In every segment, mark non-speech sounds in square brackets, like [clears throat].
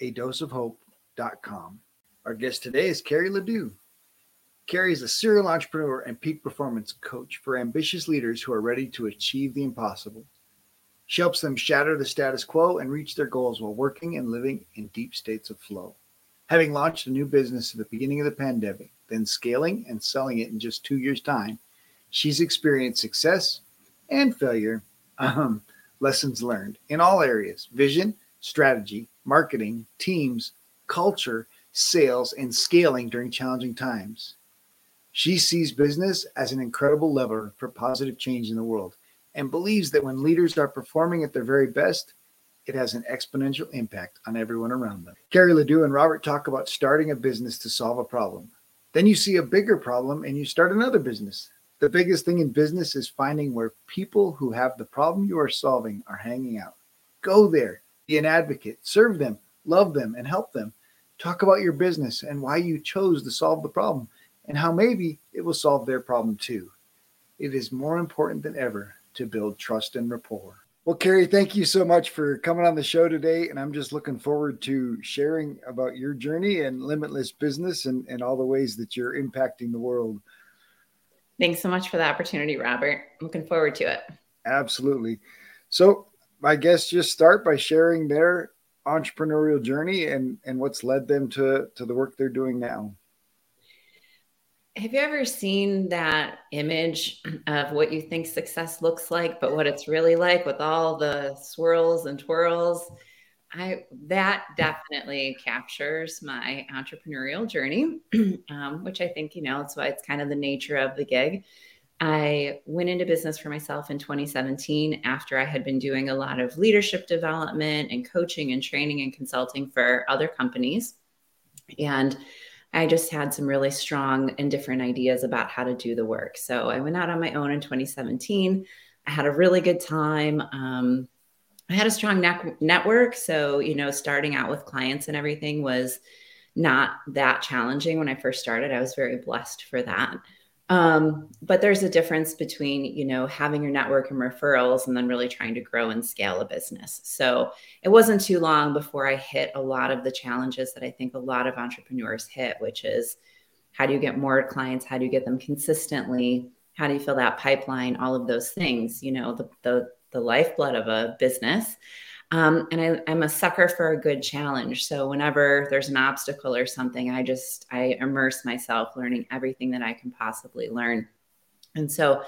a doseofhope.com. Our guest today is Carrie Ledoux. Carrie is a serial entrepreneur and peak performance coach for ambitious leaders who are ready to achieve the impossible. She helps them shatter the status quo and reach their goals while working and living in deep states of flow. Having launched a new business at the beginning of the pandemic, then scaling and selling it in just two years' time, she's experienced success and failure, um, lessons learned in all areas vision, strategy, marketing, teams, culture, sales, and scaling during challenging times. She sees business as an incredible lever for positive change in the world and believes that when leaders are performing at their very best, it has an exponential impact on everyone around them. Carrie Ledoux and Robert talk about starting a business to solve a problem. Then you see a bigger problem and you start another business. The biggest thing in business is finding where people who have the problem you are solving are hanging out. Go there, be an advocate, serve them, love them, and help them. Talk about your business and why you chose to solve the problem and how maybe it will solve their problem too. It is more important than ever to build trust and rapport. Well, Carrie, thank you so much for coming on the show today. And I'm just looking forward to sharing about your journey and limitless business and, and all the ways that you're impacting the world. Thanks so much for the opportunity, Robert. I'm looking forward to it. Absolutely. So, my guests just start by sharing their entrepreneurial journey and and what's led them to to the work they're doing now. Have you ever seen that image of what you think success looks like but what it's really like with all the swirls and twirls? I that definitely captures my entrepreneurial journey [clears throat] um, which i think you know it's why it's kind of the nature of the gig I went into business for myself in 2017 after I had been doing a lot of leadership development and coaching and training and consulting for other companies. And I just had some really strong and different ideas about how to do the work. So I went out on my own in 2017. I had a really good time. Um, I had a strong ne- network. So, you know, starting out with clients and everything was not that challenging when I first started. I was very blessed for that. Um, but there's a difference between, you know, having your network and referrals and then really trying to grow and scale a business. So it wasn't too long before I hit a lot of the challenges that I think a lot of entrepreneurs hit, which is how do you get more clients? How do you get them consistently? How do you fill that pipeline? All of those things, you know, the the the lifeblood of a business. Um, and I, I'm a sucker for a good challenge. So whenever there's an obstacle or something, I just I immerse myself learning everything that I can possibly learn. And so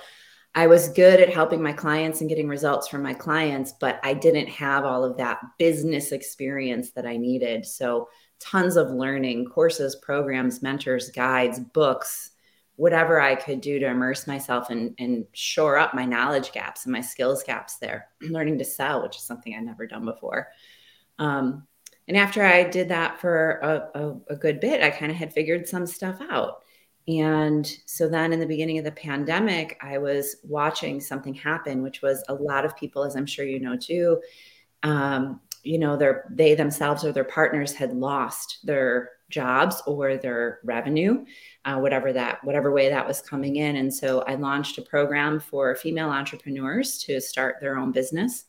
I was good at helping my clients and getting results from my clients, but I didn't have all of that business experience that I needed. So tons of learning, courses, programs, mentors, guides, books, whatever I could do to immerse myself and, and shore up my knowledge gaps and my skills gaps there, [clears throat] learning to sell, which is something I'd never done before. Um, and after I did that for a, a, a good bit, I kind of had figured some stuff out. And so then in the beginning of the pandemic, I was watching something happen, which was a lot of people, as I'm sure you know too, um, you know, their they themselves or their partners had lost their jobs or their revenue, uh, whatever that whatever way that was coming in. And so I launched a program for female entrepreneurs to start their own business,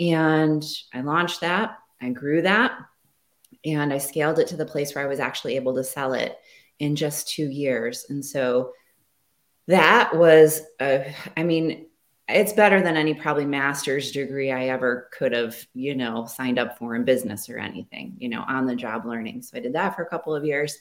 and I launched that. I grew that, and I scaled it to the place where I was actually able to sell it in just two years. And so that was, a, I mean, it's better than any probably master's degree I ever could have, you know, signed up for in business or anything, you know, on the job learning. So I did that for a couple of years,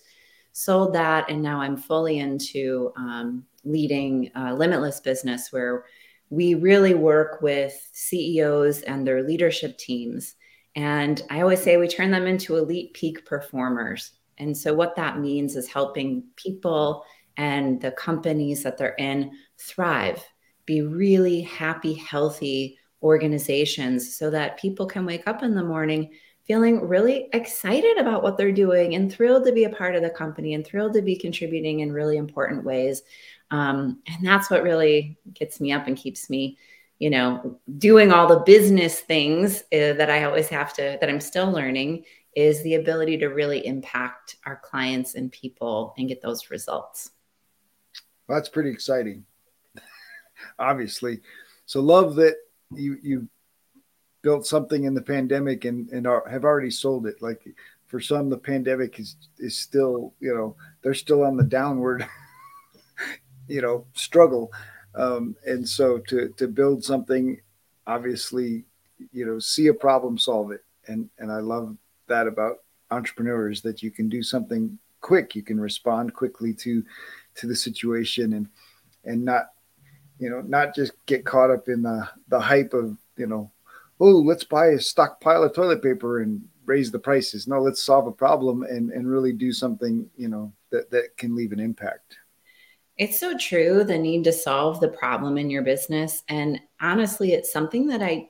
sold that, and now I'm fully into um, leading a limitless business where we really work with CEOs and their leadership teams. And I always say we turn them into elite peak performers. And so, what that means is helping people and the companies that they're in thrive, be really happy, healthy organizations so that people can wake up in the morning feeling really excited about what they're doing and thrilled to be a part of the company and thrilled to be contributing in really important ways. Um, and that's what really gets me up and keeps me, you know, doing all the business things uh, that I always have to, that I'm still learning is the ability to really impact our clients and people and get those results. Well, that's pretty exciting, obviously. So love that you you built something in the pandemic and and are, have already sold it. Like for some, the pandemic is is still you know they're still on the downward [laughs] you know struggle um, and so to to build something obviously you know see a problem solve it and and i love that about entrepreneurs that you can do something quick you can respond quickly to to the situation and and not you know not just get caught up in the the hype of you know oh let's buy a stockpile of toilet paper and raise the prices no let's solve a problem and and really do something you know that that can leave an impact it's so true the need to solve the problem in your business. And honestly, it's something that I,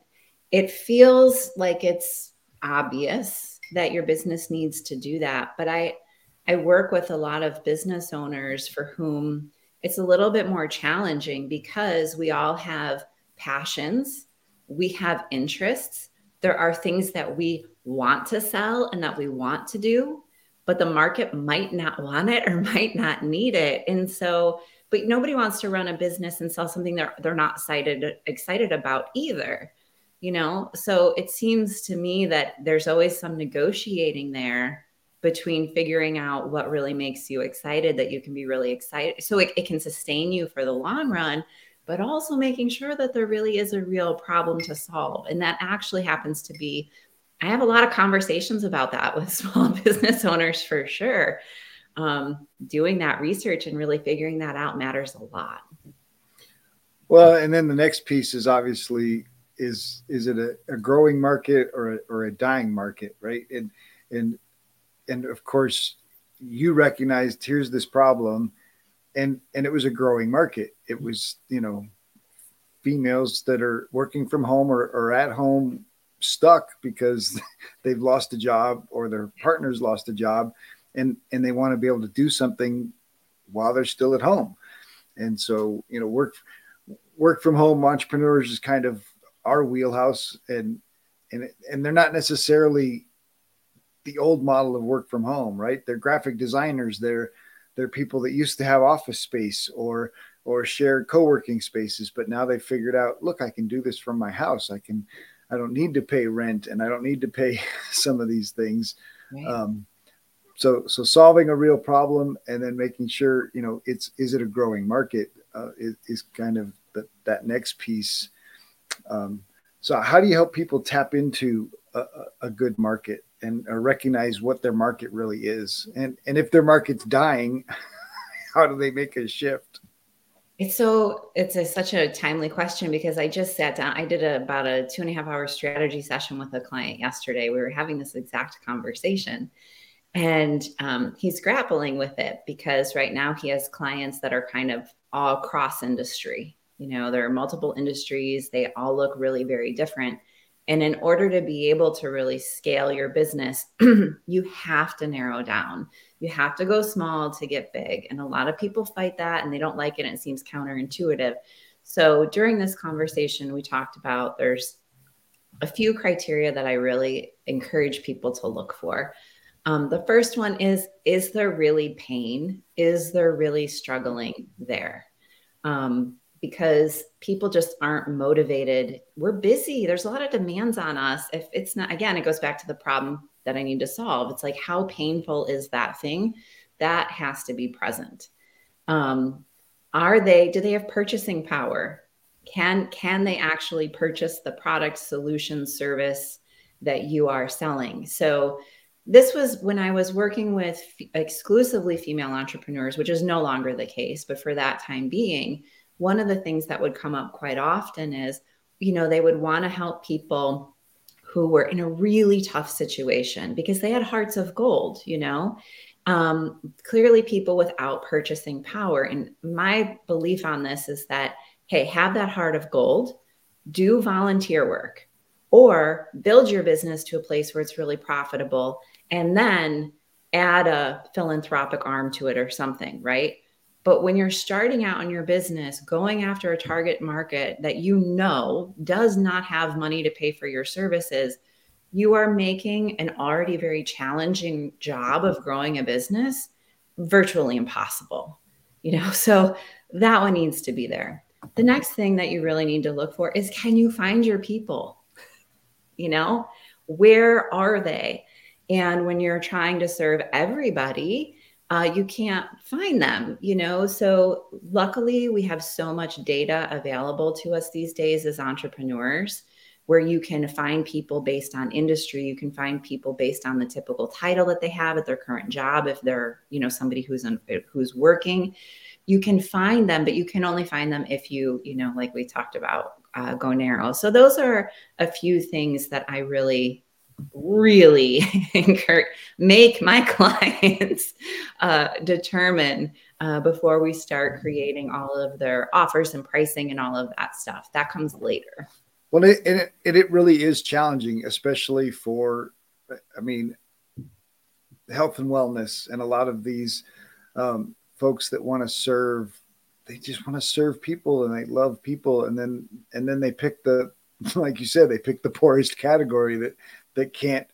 it feels like it's obvious that your business needs to do that. But I, I work with a lot of business owners for whom it's a little bit more challenging because we all have passions, we have interests. There are things that we want to sell and that we want to do but the market might not want it or [laughs] might not need it. And so, but nobody wants to run a business and sell something they're they're not excited excited about either. You know, so it seems to me that there's always some negotiating there between figuring out what really makes you excited that you can be really excited so it, it can sustain you for the long run but also making sure that there really is a real problem to solve and that actually happens to be I have a lot of conversations about that [laughs] with small business owners for sure. Um, doing that research and really figuring that out matters a lot. Well, and then the next piece is obviously is is it a, a growing market or a, or a dying market, right? And and and of course, you recognized here's this problem, and and it was a growing market. It was you know females that are working from home or, or at home stuck because [laughs] they've lost a job or their partner's lost a job and and they want to be able to do something while they're still at home and so you know work work from home entrepreneurs is kind of our wheelhouse and and and they're not necessarily the old model of work from home right they're graphic designers they're they're people that used to have office space or or shared co-working spaces but now they figured out look i can do this from my house i can I don't need to pay rent and I don't need to pay [laughs] some of these things. Right. Um, so, so solving a real problem and then making sure, you know, it's, is it a growing market uh, is, is, kind of the, that next piece. Um, so how do you help people tap into a, a good market and uh, recognize what their market really is? And, and if their market's dying, [laughs] how do they make a shift? It's so it's a, such a timely question because I just sat down. I did a, about a two and a half hour strategy session with a client yesterday. We were having this exact conversation, and um, he's grappling with it because right now he has clients that are kind of all cross industry. You know, there are multiple industries. They all look really very different. And in order to be able to really scale your business, [clears throat] you have to narrow down. You have to go small to get big. And a lot of people fight that and they don't like it. And it seems counterintuitive. So during this conversation, we talked about there's a few criteria that I really encourage people to look for. Um, the first one is Is there really pain? Is there really struggling there? Um, because people just aren't motivated. We're busy. There's a lot of demands on us. If it's not, again, it goes back to the problem that I need to solve. It's like, how painful is that thing? That has to be present. Um, are they, do they have purchasing power? can can they actually purchase the product solution service that you are selling so this was when i was working with f- exclusively female entrepreneurs which is no longer the case but for that time being one of the things that would come up quite often is you know they would want to help people who were in a really tough situation because they had hearts of gold you know um, clearly people without purchasing power and my belief on this is that hey, have that heart of gold, do volunteer work, or build your business to a place where it's really profitable, and then add a philanthropic arm to it or something, right? But when you're starting out in your business, going after a target market that you know does not have money to pay for your services, you are making an already very challenging job of growing a business virtually impossible. You know, [laughs] so that one needs to be there the next thing that you really need to look for is can you find your people? [laughs] You know, where are they? And when you're trying to serve everybody, uh, you can't find them, you know? So, luckily, we have so much data available to us these days as entrepreneurs where you can find people based on industry you can find people based on the typical title that they have at their current job if they're you know somebody who's in, who's working you can find them, but you can only find them if you, you know, like we talked about, uh, go narrow. So those are a few things that I really, really [laughs] make my [laughs] clients uh, determine uh, before we start creating all of their offers and pricing and all of that stuff. That comes later. Well, it, it, it really is challenging, especially for, I mean, health and wellness and a lot of these um, folks that want to serve they just want to serve people and they love people and then and then they pick the [laughs] like you said they pick the poorest category that that can't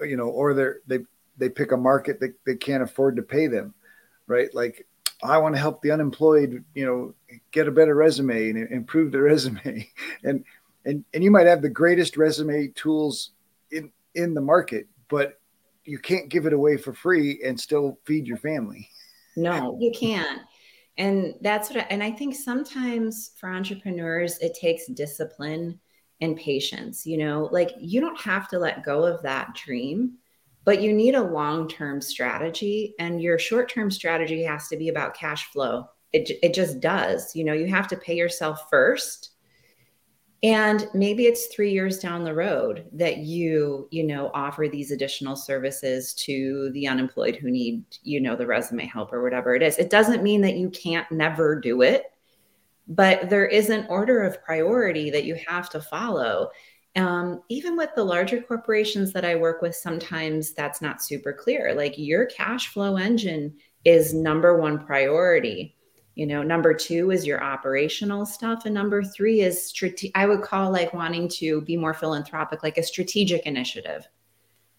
you know or they're they they pick a market that they can't afford to pay them right? Like i want to help the unemployed you know get a better resume and improve their [laughs] resume. And and and you might have the greatest resume tools in in the market but you can't give it away for free and still feed your family. No, you can't. And that's what, I, and I think sometimes for entrepreneurs, it takes discipline and patience. You know, like you don't have to let go of that dream, but you need a long term strategy. And your short term strategy has to be about cash flow. It, it just does. You know, you have to pay yourself first and maybe it's three years down the road that you you know offer these additional services to the unemployed who need you know the resume help or whatever it is. It doesn't mean that you can't never do it but there is an order of priority that you have to follow. Um, even with the larger corporations that i work with sometimes that's not super clear. Like your cash flow engine is number one priority you know number two is your operational stuff and number three is strate- i would call like wanting to be more philanthropic like a strategic initiative.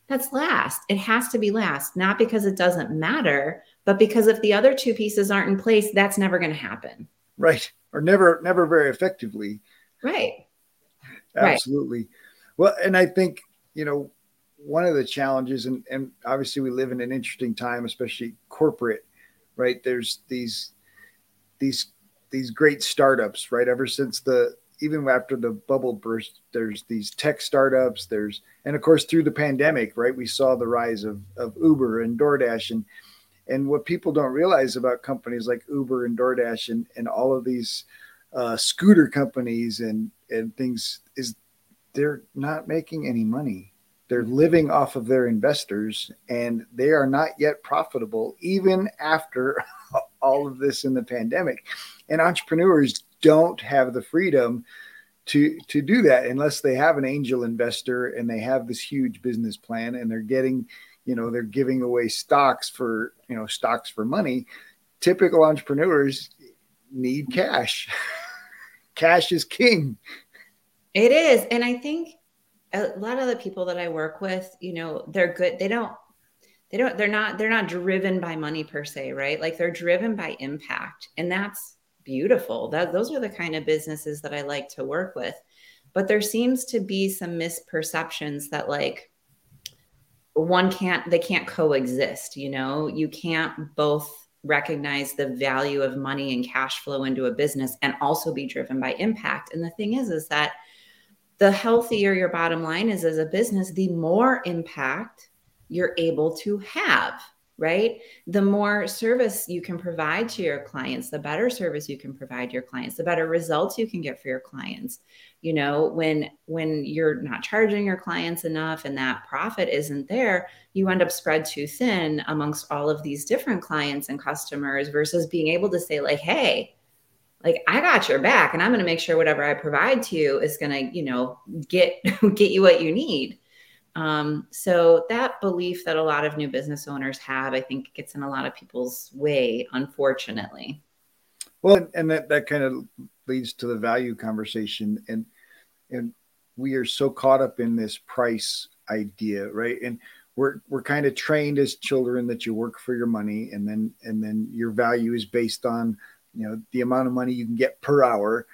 That's last. It has to be last not because it doesn't matter but because if the other two pieces aren't in place that's never going to happen. Right. Or never never very effectively. Right. Absolutely. Right. well and i think you know one of the challenges and, and obviously we live in an interesting time especially corporate right? There's these these these great startups, right? Ever since the even after the bubble burst, there's these tech startups. There's and of course through the pandemic, right? We saw the rise of of Uber and DoorDash and and what people don't realize about companies like Uber and DoorDash and and all of these uh, scooter companies and and things is they're not making any money. They're living off of their investors and they are not yet profitable even after all of this in the pandemic. And entrepreneurs don't have the freedom to to do that unless they have an angel investor and they have this huge business plan and they're getting you know they're giving away stocks for you know stocks for money. Typical entrepreneurs need cash. [laughs] Cash is king. It is. And i think a lot of the people that i work with you know they're good. They don't they don't they're not they're not driven by money per se right? Like they're driven by impact and that's beautiful. That those are the kind of businesses that i like to work with. But there seems to be some misperceptions that like one can't they can't coexist you know? You can't both recognize the value of money and cash flow into a business and also be driven by impact. And the thing is, is that the healthier your bottom line is as a business, the more impact you're able to have right? The more service you can provide to your clients, the better service you can provide your clients, the better results you can get for your clients. You know, when when you're not charging your clients enough and that profit isn't there, you end up spread too thin amongst all of these different clients and customers versus being able to say like, "Hey, like I got your back and I'm going to make sure whatever I provide to you is going to, you know, get [laughs] get you what you need." Um, so that belief that a lot of new business owners have, I think, gets in a lot of people's way, unfortunately. Well, and that that kind of leads to the value conversation, and and we are so caught up in this price idea, right? And we're we're kind of trained as children that you work for your money, and then and then your value is based on you know the amount of money you can get per hour,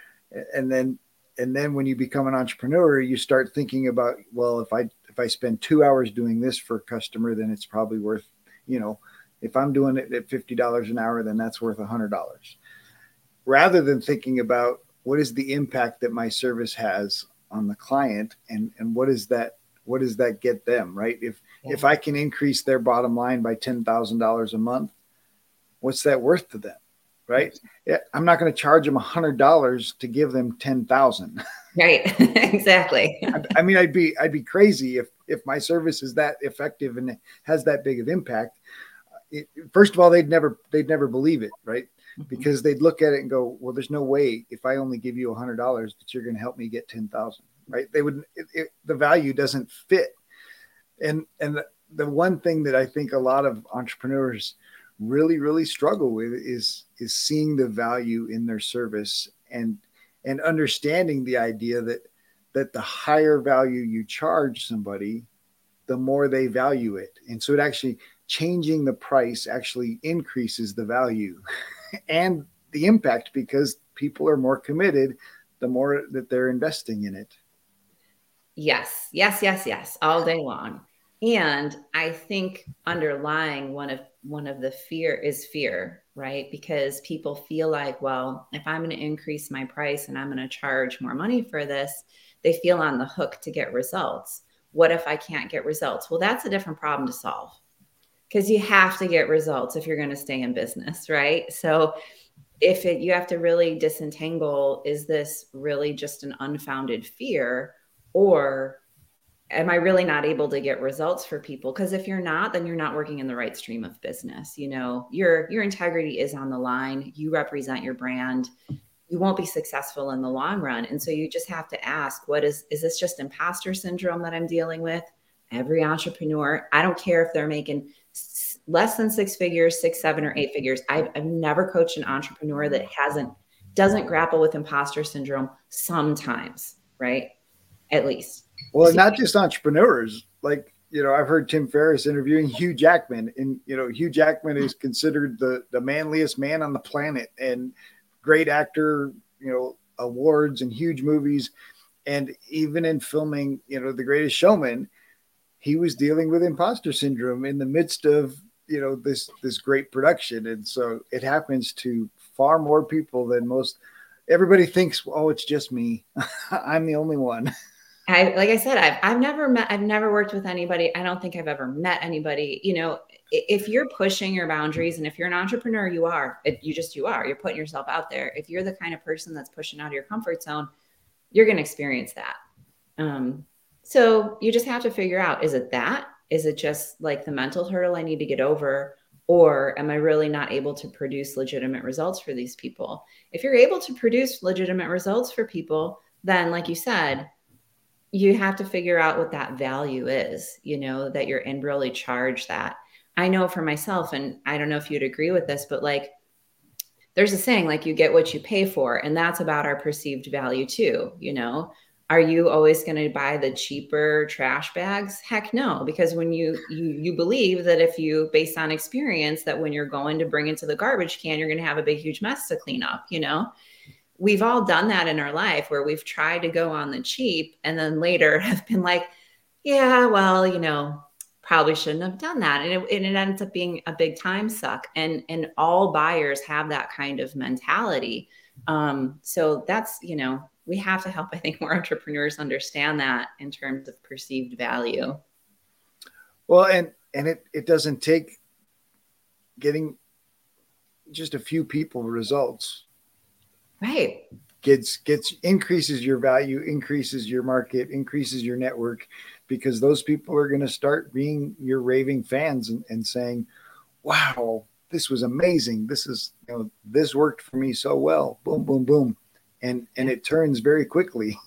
and then and then when you become an entrepreneur, you start thinking about well, if I if I spend two hours doing this for a customer, then it's probably worth, you know, if I'm doing it at $50 an hour, then that's worth $100. Rather than thinking about what is the impact that my service has on the client and, and what is that, what does that get them, right? If, yeah. if I can increase their bottom line by $10,000 a month, what's that worth to them? Right. Yeah, I'm not going to charge them a hundred dollars to give them 10,000. [laughs] Right. [laughs] exactly. I, I, mean, I'd be I'd be crazy if if my service is that effective and has that big of impact. It, first of all, they'd never they'd never believe it, right? Mm-hmm. Because they'd look at it and go, "Well, there's no way if I only give you a hundred dollars that you're going to help me get ten thousand, right?" They would it, it, the value doesn't fit, and and the, the one thing that I think a lot of entrepreneurs really really struggle with is is seeing the value in their service and and understanding the idea that that the higher value you charge somebody the more they value it. And so it actually changing the price actually increases the value [laughs] and the impact because people are more committed the more that they're investing in it. Yes yes yes yes all day long and i think underlying one of one of the fear is fear right? Because people feel like, well, if I'm going to increase my price and I'm going to charge more money for this, they feel on the hook to get results. What if I can't get results? Well, that's a different problem to solve because you have to get results if you're going to stay in business, right? So, if it, you have to really disentangle, is this really just an unfounded fear or am I really not able to get results for people? Because if you're not, then you're not working in the right stream of business. You know, your your integrity is on the line. You represent your brand. You won't be successful in the long run. And so you just have to ask, what is is this just imposter syndrome that I'm dealing with? Every entrepreneur, I don't care if they're making less than six figures, six, seven, or eight figures. I've, I've never coached an entrepreneur that hasn't doesn't grapple with imposter syndrome sometimes, right? At least well, not just entrepreneurs. Like you know, I've heard Tim Ferriss interviewing Hugh Jackman, and you know, Hugh Jackman is considered the the manliest man on the planet, and great actor. You know, awards and huge movies, and even in filming, you know, The Greatest Showman, he was dealing with imposter syndrome in the midst of you know this this great production, and so it happens to far more people than most. Everybody thinks, oh, it's just me. [laughs] I'm the only one. [laughs] I like I said, I've I've never met, I've never worked with anybody. I don't think I've ever met anybody. You know, if you're pushing your boundaries, and if you're an entrepreneur, you are. You just you are. You're putting yourself out there. If you're the kind of person that's pushing out of your comfort zone, you're going to experience that. Um, so you just have to figure out: is it that? Is it just like the mental hurdle I need to get over? Or am I really not able to produce legitimate results for these people? If you're able to produce legitimate results for people, then, like you said, you have to figure out what that value is, you know, that you're in really charge that. I know for myself, and I don't know if you'd agree with this, but like there's a saying like you get what you pay for, and that's about our perceived value too, you know. Are you always going to buy the cheaper trash bags? Heck no, because when you you you believe that if you based on experience that when you're going to bring into the garbage can, you're going to have a big huge mess to clean up, you know we've all done that in our life where we've tried to go on the cheap and then later [laughs] have been like, yeah, well, you know, probably shouldn't have done that. And it, and it ends up being a big time suck. And and all buyers have that kind of mentality. Um, so that's you know we have to help i think more [laughs] entrepreneurs understand that in terms of perceived value. Well and and it it doesn't take getting just a few people results right. Gets gets increases your value increases your market increases your network because those people are going to start being your raving fans and, and saying wow this was amazing. This is you know this worked for me so well. Boom boom boom. And and it turns very quickly.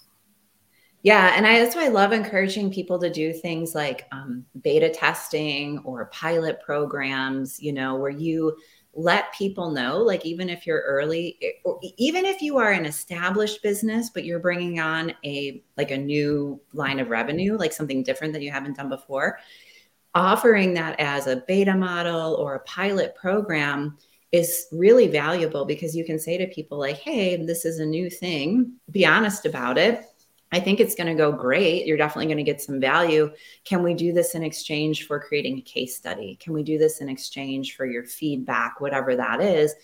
Yeah and I, that's why i love encouraging people to do things like um, beta testing or pilot programs you know where you let people know like even if you're early or even if you are an established business but you're bringing on a like a new line of revenue like something different that you haven't done before offering that as a beta model or a pilot program is really valuable because you can say to people like hey this is a new thing. Be honest about it I think it's going to go great. You're definitely going to get some value. Can we do this in exchange for creating a case study? Can we do this in exchange for your feedback, whatever that is?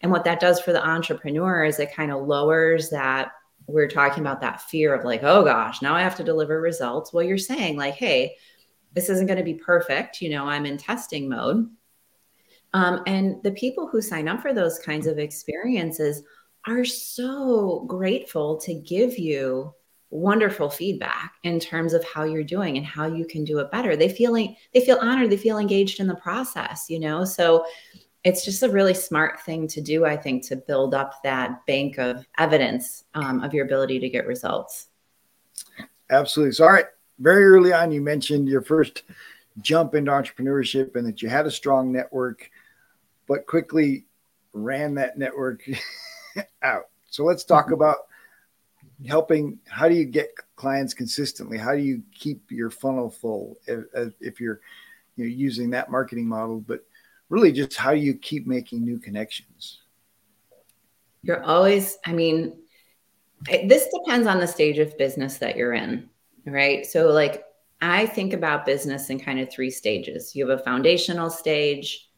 And what that does for the entrepreneur is it kind of lowers that. We're talking about that fear of like, oh gosh, now I have to deliver results. Well, you're saying, like, hey, this isn't going to be perfect. You know, I'm in testing mode. Um, and the people who sign up for those kinds of experiences are so grateful to give you wonderful feedback in terms of how you're doing and how you can do it better. They feel like they feel honored, they feel engaged in the process, you know. So it's just a really smart thing to do, I think, to build up that bank of evidence um, of your ability to get results. Absolutely. So, all right, very early on, you mentioned your first jump into entrepreneurship and that you had a strong network, but quickly ran that network [laughs] out. So, let's talk about helping how do you get clients consistently? How do you keep your funnel full if, if you're you know, using that marketing model? But really just how do you keep making new connections? You're always i mean this depends on the stage of business that you're in right? So like i think about business in kind of three stages. You have a foundational stage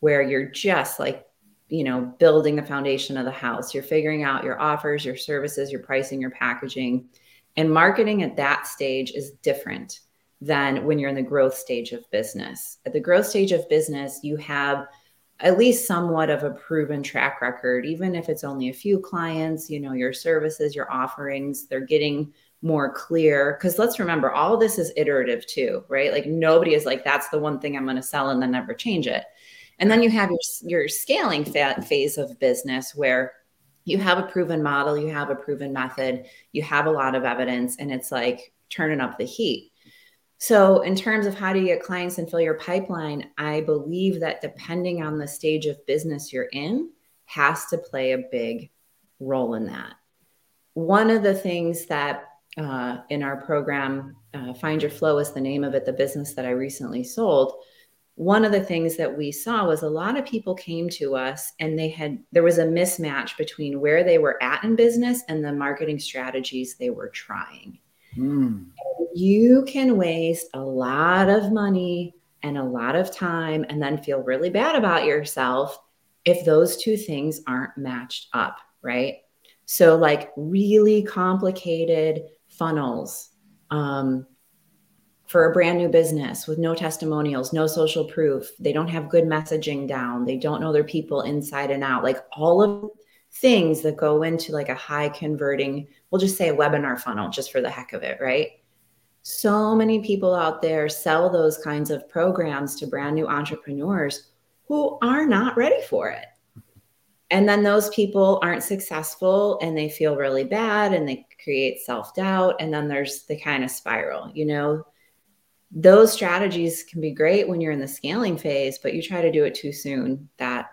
where you're just like you know building the foundation of the house. You're figuring out your offers your services your pricing your packaging. And marketing at that stage is different than when you're in the growth stage of business. At the growth stage of business you have at least somewhat of a proven track record even if it's only a few clients you know your services your offerings they're getting more clear. Because let's remember all this is iterative too right? Like nobody is like that's the one thing i'm going to sell and then never change it and then you have your, your scaling phase of business where you have a proven model, you have a proven method, you have a lot of evidence, and it's like turning up the heat. So, in terms of how do you get clients and fill your pipeline, I believe that depending on the stage of business you're in, has to play a big role in that. One of the things that uh, in our program, uh, Find Your Flow is the name of it, the business that I recently sold one of the things that we saw was a lot of people came to us and they had there was a mismatch between where they were at in business and the marketing strategies they were trying mm. you can waste a lot of money and a lot of time and then feel really bad about yourself if those two things aren't matched up right so like really complicated funnels um, for a brand new business with no testimonials, no social proof. They don't have good messaging down. They don't know their people inside and out. Like all of things that go into like a high converting, we'll just say a webinar funnel just for the heck of it, right? So many people out there sell those kinds of programs to brand new entrepreneurs who are not ready for it. And then those people aren't successful and they feel really bad and they create self doubt. And then there's the kind of spiral, you know, those strategies can be great when you're in the scaling phase, but you try to do it too soon, that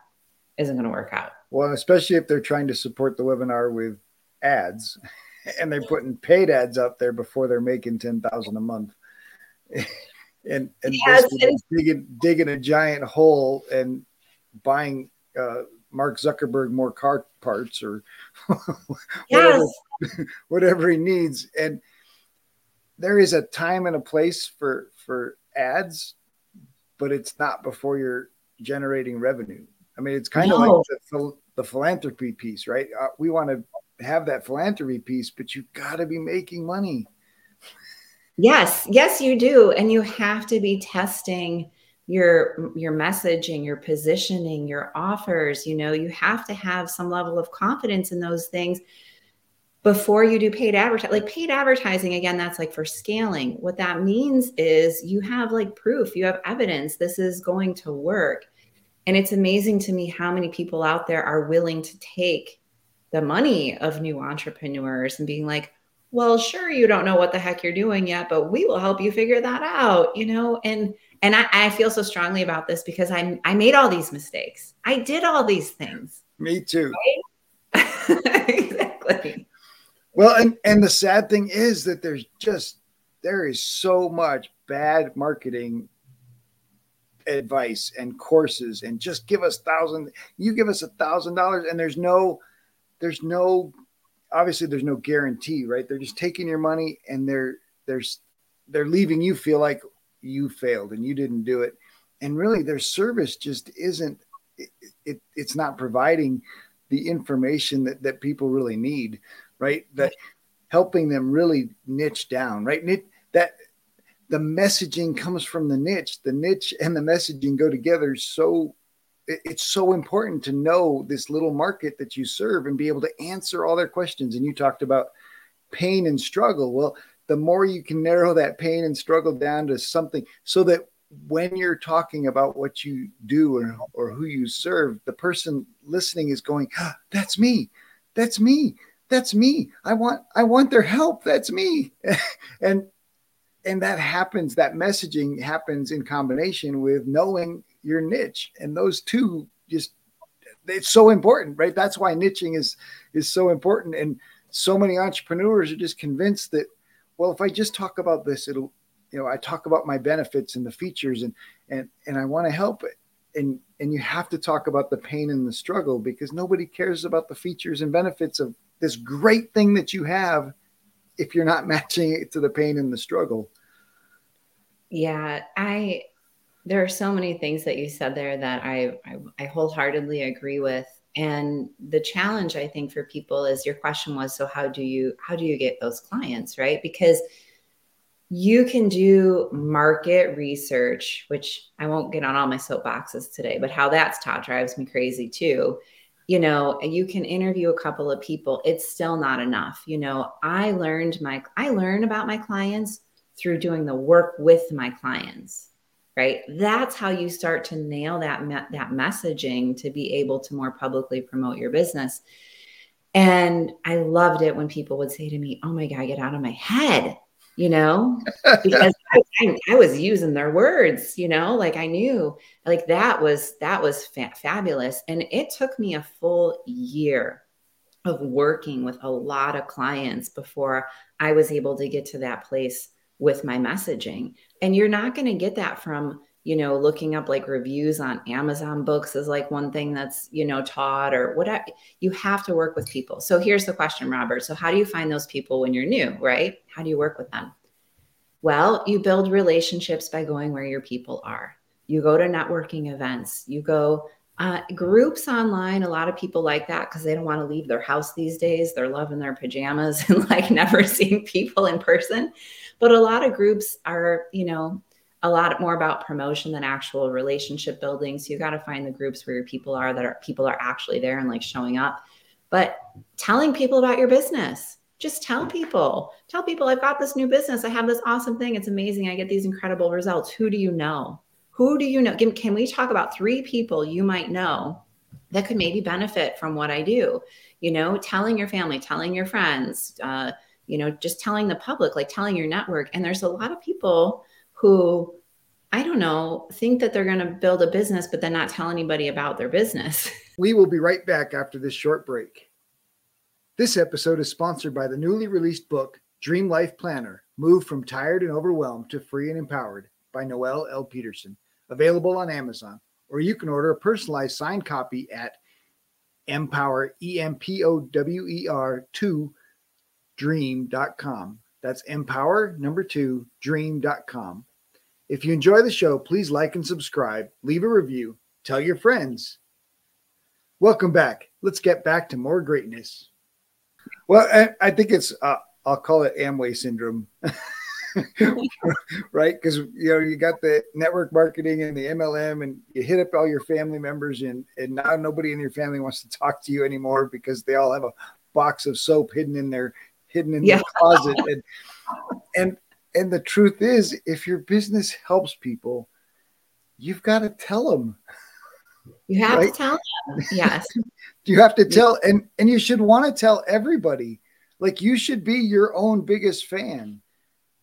isn't going to work out. Well, especially if they're trying to support the webinar with ads [laughs] and they're putting paid ads out there before they're making 10,000 a month. [laughs] and and yes, digging, digging a giant hole and buying uh, Mark Zuckerberg more car parts or [laughs] whatever, yes. whatever he needs. And there is a time and a place for for ads but it's not before you're generating revenue. I mean, it's kind no. of like the, the philanthropy piece, right? Uh, we want to have that philanthropy piece, but you've got to be making money. Yes, yes, you do, and you have to be testing your your messaging, your positioning, your offers. You know, you have to have some level of confidence in those things before you do paid advertising like paid advertising again that's like for scaling. What that means is you have like proof you have evidence this is going to work. And it's amazing to me how many people out there are willing to take the money of new entrepreneurs and being like well sure you don't know what the heck you're doing yet but we will help you figure that out you know? And and i, I feel so strongly about this because i i made all these mistakes. I did all these things. Me too. Right? [laughs] exactly well, and and the sad thing is that there's just there is so much bad marketing advice and courses and just give us thousand you give us a thousand dollars and there's no there's no obviously there's no guarantee right? They're just taking your money and they're there's they're leaving you feel like you failed and you didn't do it. And really their service just isn't it, it it's not providing the information that that people really need right? That helping them really niche down, right? that the messaging comes from the niche. The niche and the messaging go together so it's so important to know this little market that you serve and be able to answer all their questions. And you talked about pain and struggle. Well, the more you can narrow that pain and struggle down to something so that when you're talking about what you do or, or who you serve, the person listening is going, ah, That's me. That's me that's me. I want i want their help. That's me. [laughs] And and that happens that messaging happens in combination with knowing your niche. And those two just it's so important right? That's why niching is is so important. And so many entrepreneurs are just convinced that well if i just talk about this it'll you know i talk about my benefits and the features and and and i want to help it. And and you have to talk about the pain and the struggle because nobody cares about the features and benefits of this great thing that you have if you're not [laughs] matching it to the pain and the struggle. Yeah, I there are so many things that you said there that I, I, I wholeheartedly agree with. And the challenge I think for people is your question was so how do you how do you get those clients, right? Because you can do market research, which I won't get on all my soapboxes today, but how that's taught drives me crazy too you know you can interview a couple of people it's still not enough you know i learned my i learn about my clients through doing the work with my clients right? That's how you start to nail that me- that messaging to be able to more publicly promote your business. And i loved it when people would say to me oh my god get out of my head you know, because [laughs] I, I, I, was using their words, you know, like I knew like that was that was fa- fabulous. And it took me a full year of working with a lot of clients before I was able to get to that place with my messaging. And you're not going to get that from you know, looking up like reviews on Amazon books is like one thing that's, you know, taught or whatever. You have to work with people. So here's the question, Robert. So, how do you find those people when you're new, right? How do you work with them? Well, you build relationships by going where your people are. You go to networking events, you go uh, groups online. A lot of people like that because they don't want to leave their house these days. They're loving their pajamas [laughs] and like never [laughs] seeing people in person. But a lot of groups are, you know, a lot more about promotion than actual relationship building. So you got to find the groups where your people are that are people are actually there and like showing up. But telling people about your business, just tell people, tell people I've got this new business. I have this awesome thing. It's amazing. I get these incredible results. Who do you know? Who do you know? Can we talk about three people you might know that could maybe benefit from what I do? You know, telling your family, telling your friends, uh, you know, just telling the public, like telling your network. And there's a lot of people who I don't know, think that they're going to build a business, but then not tell anybody about their business. [laughs] We will be right back after this short break. This episode is sponsored by the newly released book, Dream Life Planner Move from Tired and Overwhelmed to Free and Empowered by Noelle L. Peterson, available on Amazon, or you can order a personalized signed copy at empower, E M P O W E R 2 dream.com. That's empower number two dream.com. If you enjoy the show, please like and subscribe, leave a review, tell your friends. Welcome back. Let's get back to more greatness. Well, I, I think it's, uh, I'll call it Amway syndrome. [laughs] right? Because you know you got the network marketing and the MLM, and you hit up all your family members, and and now nobody in your family wants to talk to you anymore because they all have a box of soap hidden in their hidden in yeah. the closet, and and and the truth is, if your business helps people, you've got to tell them. You have right? to tell them. Yes. [laughs] you have to tell, and and you should want to tell everybody. Like you should be your own biggest fan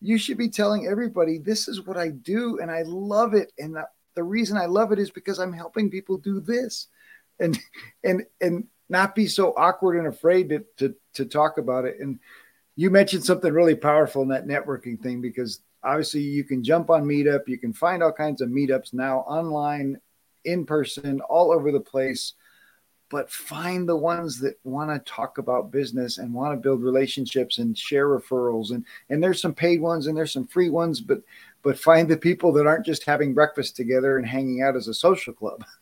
you should be telling everybody this is what I do and I love it. And the, the reason I love it is because I'm helping people do this and and and not be so awkward and afraid to, to, to talk about it. And you mentioned something really powerful in that networking thing because obviously you can jump on Meetup, you can find all kinds of meetups now online, in person, all over the place but find the ones that want to talk about business and want to build relationships and share referrals. And and there's some paid ones and there's some free ones but but find the people that aren't just having breakfast together and hanging out as a social club. [laughs]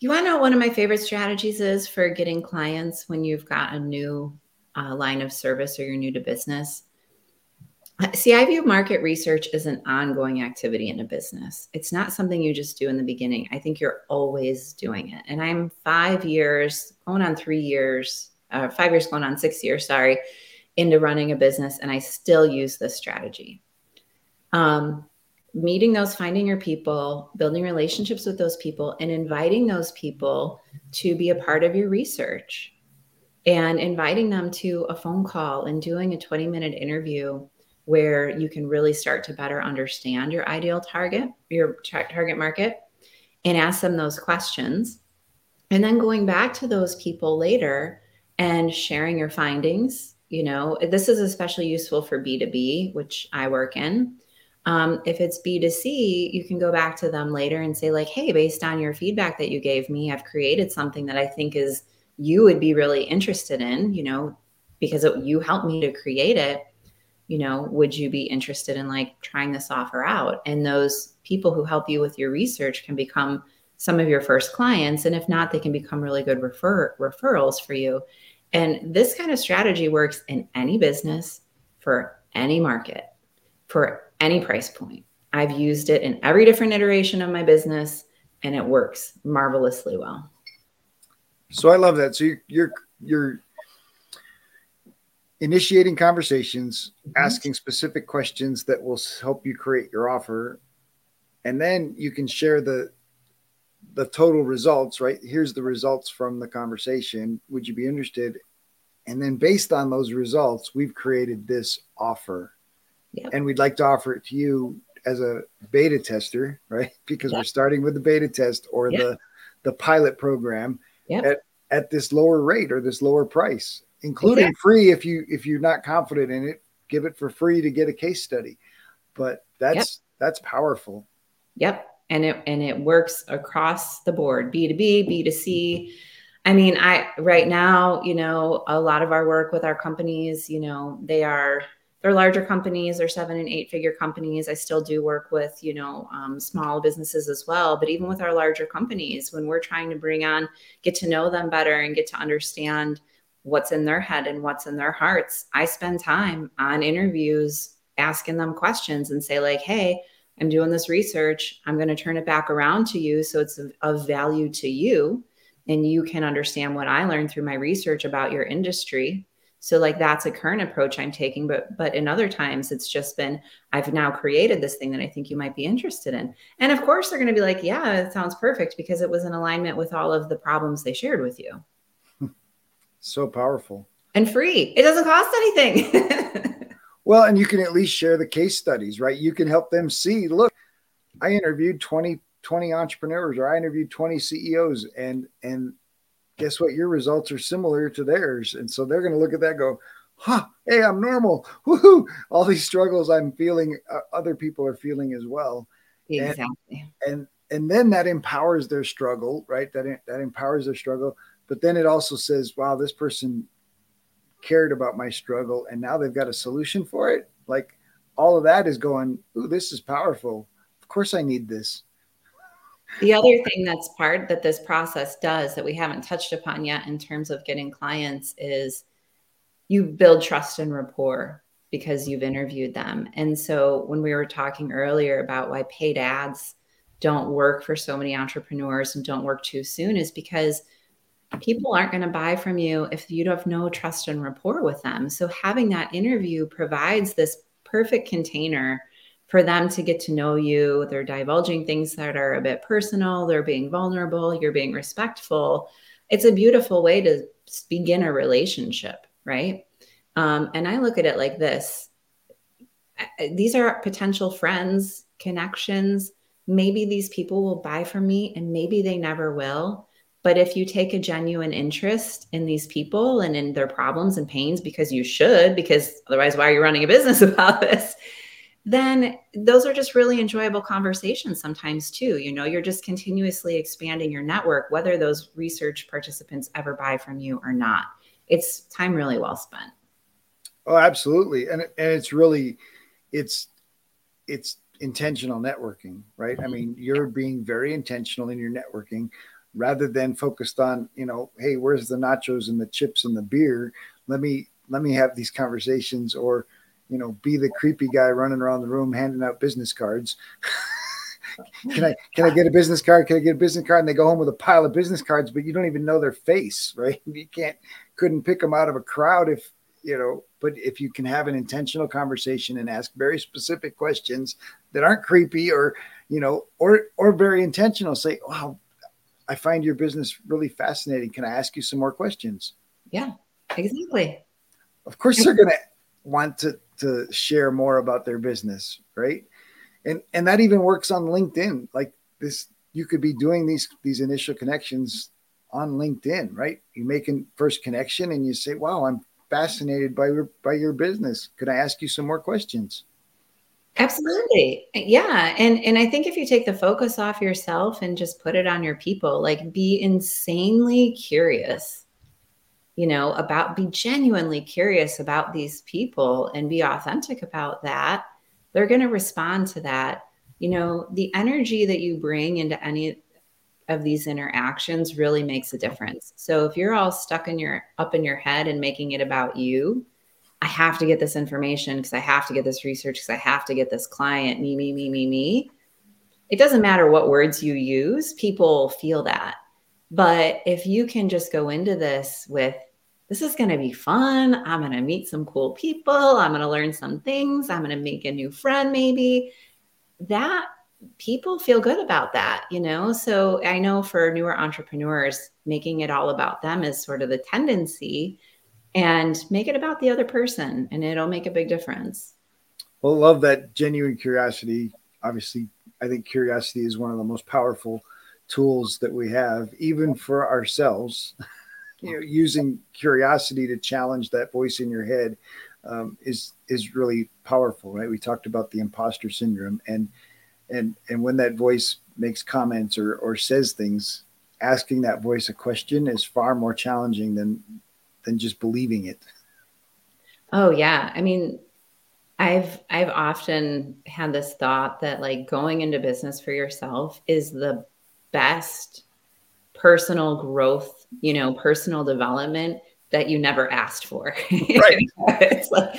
You want to know one of my favorite strategies is for getting clients when you've got a new uh, line of service or you're new to business See, I view market research as an ongoing activity in a business. It's not something you just do in the beginning. I think you're always doing it. And I'm five years, going on three years, uh, five years, going on six years, sorry, into running a business. And I still use this strategy. Um, meeting those, finding your people, building relationships with those people, and inviting those people to be a part of your research and inviting them to a phone call and doing a 20 minute interview where you can really start to better understand your ideal target, your target market, and ask them those questions. And then going back to those people later and sharing your findings. You know, this is especially useful for B2B, which I work in. Um, if it's B2C, you can go back to them later and say, like, hey, based on your feedback that you gave me, I've created something that I think is you would be really interested in, you know, because it, you helped me to create it you know, would you be interested in like trying this offer out? And those people who help you with your research can become some of your first clients. And if not, they can become really good refer- referrals for you. And this kind of strategy works in any business for any market, for any price point. I've used it in every different iteration of my business and it works marvelously well. So I love that. So you, you're you're initiating conversations, mm-hmm. asking specific questions that will help you create your offer, and then you can share the the total results. Right here's the results from the conversation. Would you be interested? And then based on those results, we've created this offer, yep. and we'd like to offer it to you as a beta tester, right? [laughs] Because yep. we're starting with the beta test or yep. the the pilot program at at this lower rate or this lower price including exactly. free if you if you're not confident in it give it for free to get a case study. But that's yep. that's powerful. Yep. And it and it works across the board b2b b2c i mean i right now you know a lot of our work with our companies you know they are they're larger companies they're seven and eight figure companies i still do work with you know um, small businesses as well but even with our larger companies when we're trying to bring on get to know them better and get to understand what's in their head and what's in their hearts. I spend time on interviews asking them questions and say, like, hey, I'm doing this research. I'm going to turn it back around to you so it's of, of value to you and you can understand what I learned through my research about your industry. So like that's a current approach I'm taking, but but in other times it's just been I've now created this thing that I think you might be interested in. And of course they're going to be like, yeah, it sounds perfect because it was in alignment with all of the problems they shared with you. Hmm. So powerful. And free. It doesn't cost anything. [laughs] well, and you can at least share the case studies, right? You can help them see, look, I interviewed 20, 20 entrepreneurs or I interviewed 20 CEOs and and guess what? Your results are similar to theirs. And so they're going to look at that go, huh, hey, I'm normal. Woohoo. All these struggles I'm feeling, uh, other people are feeling as well. Exactly. And, and and then that empowers their struggle, right? That that empowers their struggle but then it also says, wow, this person cared about my struggle and now they've got a solution for it. Like, all of that is going, ooh, this is powerful. Of course I need this. The other thing that's part that this process does that we haven't touched upon yet in terms of getting clients is you build trust and rapport because you've interviewed them. And so when we were talking earlier about why paid ads don't work for so many entrepreneurs and don't work too soon is because people aren't going to buy from you if you have no trust and rapport with them. So having that interview provides this perfect container for them to get to know you. They're divulging things that are a bit personal, they're being vulnerable, you're being respectful. It's a beautiful way to begin a relationship, right? Um, and I look at it like this these are potential friends, connections. Maybe these people will buy from me and maybe they never will. But if you take a genuine interest in these people and in their problems and pains, because you should, because otherwise, why are you running a business [laughs] about this? Then those are just really enjoyable conversations sometimes too. You know, you're just continuously expanding your network, whether those research participants ever buy from you or not. It's time really well spent. Oh, absolutely. And, and it's really, it's, it's intentional networking, right? I mean, you're being very intentional in your networking rather than focused on you know hey where's the nachos and the chips and the beer let me let me have these conversations or you know be the creepy guy running around the room handing out business cards [laughs] can i can i get a business card can i get a business card and they go home with a pile of business cards but you don't even know their face [laughs] right you can't couldn't pick them out of a crowd if you know but if you can have an intentional conversation and ask very specific questions that aren't creepy or you know or or very intentional say wow I find your business really fascinating. Can I ask you some more questions? Yeah, exactly. Of course, they're going to want to to share more about their business, right? And and that even works on LinkedIn. Like this, you could be doing these these initial connections on LinkedIn, right? You make a first connection and you say, "Wow, I'm fascinated by your by your business. Could I ask you some more questions?" Absolutely. Yeah. And and I think if you take the focus off yourself and just put it on your people, like be insanely curious, you know, about be genuinely curious about these people and be authentic about that, they're going to respond to that. You know, the energy that you bring into any of these interactions really makes a difference. So if you're all stuck in your up in your head and making it about you, I have to get this information because I have to get this research because I have to get this client, me, me, me, me, me. It doesn't matter what words you use, people feel that. But if you can just go into this with, this is going to be fun. I'm going to meet some cool people. I'm going to learn some things. I'm going to make a new friend, maybe. That people feel good about that, you know? So I know for newer entrepreneurs, making it all about them is sort of the tendency and make it about the other person and it'll make a big difference. Well, love that genuine curiosity. Obviously, I think curiosity is one of the most powerful tools that we have, even for ourselves. [laughs] you know, using curiosity to challenge that voice in your head um, is is really powerful, right? We talked about the imposter syndrome, and and and when that voice makes comments or or says things, asking that voice a question is far more challenging than than just believing it. Oh yeah. I mean, I've I've often had this thought that like going into business for yourself is the best personal growth, you know, personal development that you never asked for. [laughs] Right. it's like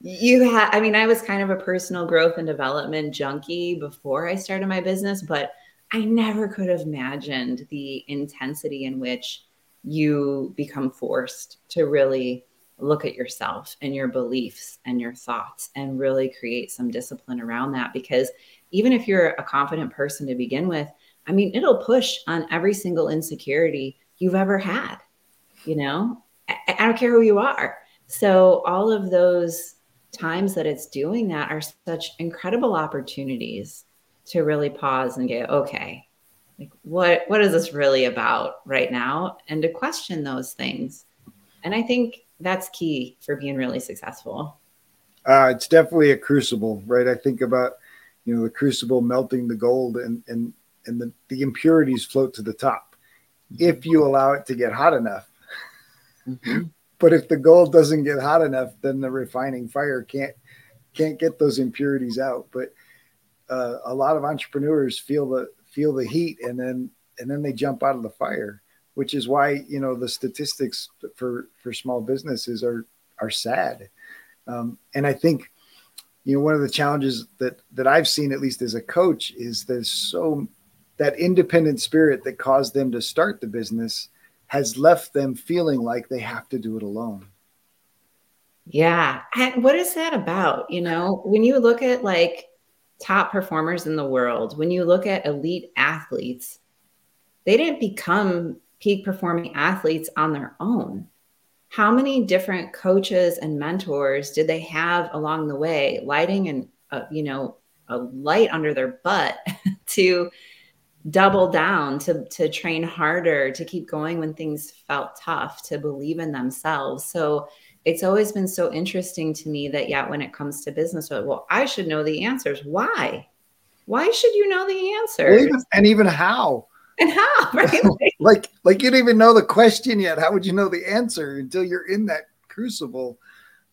you had I mean, I was kind of a personal growth and development junkie before I started my business, but I never could have imagined the intensity in which you become forced to really look at yourself and your beliefs and your thoughts and really create some discipline around that because even if you're a confident person to begin with i mean it'll push on every single insecurity you've ever had you know? I, I don't care who you are. So all of those times that it's doing that are such incredible opportunities to really pause and go okay like what what is this really about right now? And to question those things. And i think that's key for being really successful. Uh, it's definitely a crucible right? I think about you know the crucible melting the gold and and and the, the impurities float to the top if you allow it to get hot enough mm-hmm. but if the gold doesn't get hot enough then the refining fire can't can't get those impurities out. But uh, a lot of entrepreneurs feel the feel the heat and then and then they jump out of the fire, which is why you know the statistics for for small businesses are are sad. Um, and I think you know one of the challenges that that I've seen at least as a coach is there's so that independent spirit that caused them to start the business has left them feeling like they have to do it alone. Yeah. And what is that about? You know, when you look at like top performers in the world, when you look at elite athletes, they didn't become peak performing athletes on their own. How many different coaches and mentors did they have along the way, lighting and, uh, you know, a light under their butt [laughs] to double down, to, to train harder, to keep going when things felt tough, to believe in themselves? So, it's always been so interesting to me that yeah when it comes to business well i should know the answers. Why? Why should you know the answers? and even how? And how [laughs] right? [laughs] Like like you don't even know the question yet. How would you know the answer until you're in that crucible?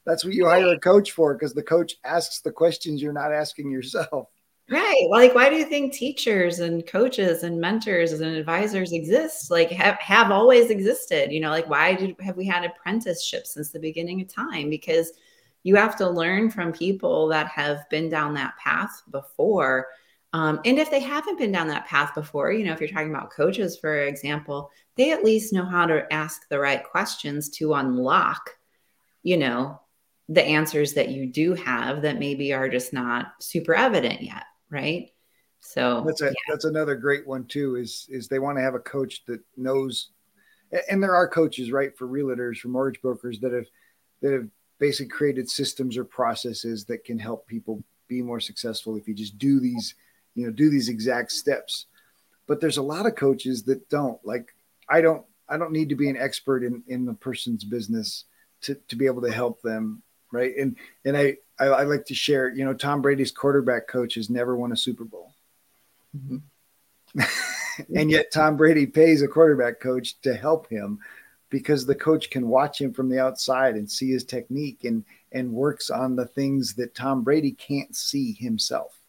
That's what you hire a coach for because the coach asks the questions you're not asking yourself Right. Well, Like, why do you think teachers and coaches and mentors and advisors exist? Like, have, have always existed. You know, like, why did have we had apprenticeships since the beginning of time? Because you have to learn from people that have been down that path before. Um, and if they haven't been down that path before, you know, if you're talking about coaches, for example, they at least know how to ask the right questions to unlock, you know, the answers that you do have that maybe are just not super evident yet right? So that's a yeah. that's another great one too. Is is they want to have a coach that knows, and there are coaches right for realtors, for mortgage brokers that have that have basically created systems or processes that can help people be more successful if you just do these, you know, do these exact steps. But there's a lot of coaches that don't. Like I don't I don't need to be an expert in in the person's business to to be able to help them right? And and I, I, I like to share, you know, Tom Brady's quarterback coach has never won a Super Bowl, mm-hmm. and yet Tom Brady pays a quarterback coach to help him because the coach can watch him from the outside and see his technique and and works on the things that Tom Brady can't see himself.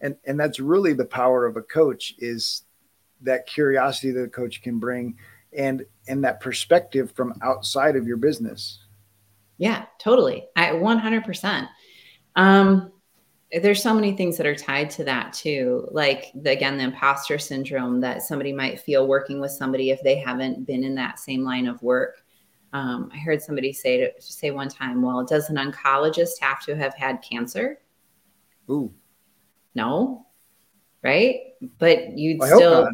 And and that's really the power of a coach is that curiosity that a coach can bring and and that perspective from outside of your business yeah, totally. I 100%. Um, there's so many things that are tied to that too. Like the, again, the imposter syndrome that somebody might feel working with somebody if they haven't been in that same line of work. Um, I heard somebody say to, say one time, well, does an oncologist have to have had cancer? Ooh. No. Right. But you'd still,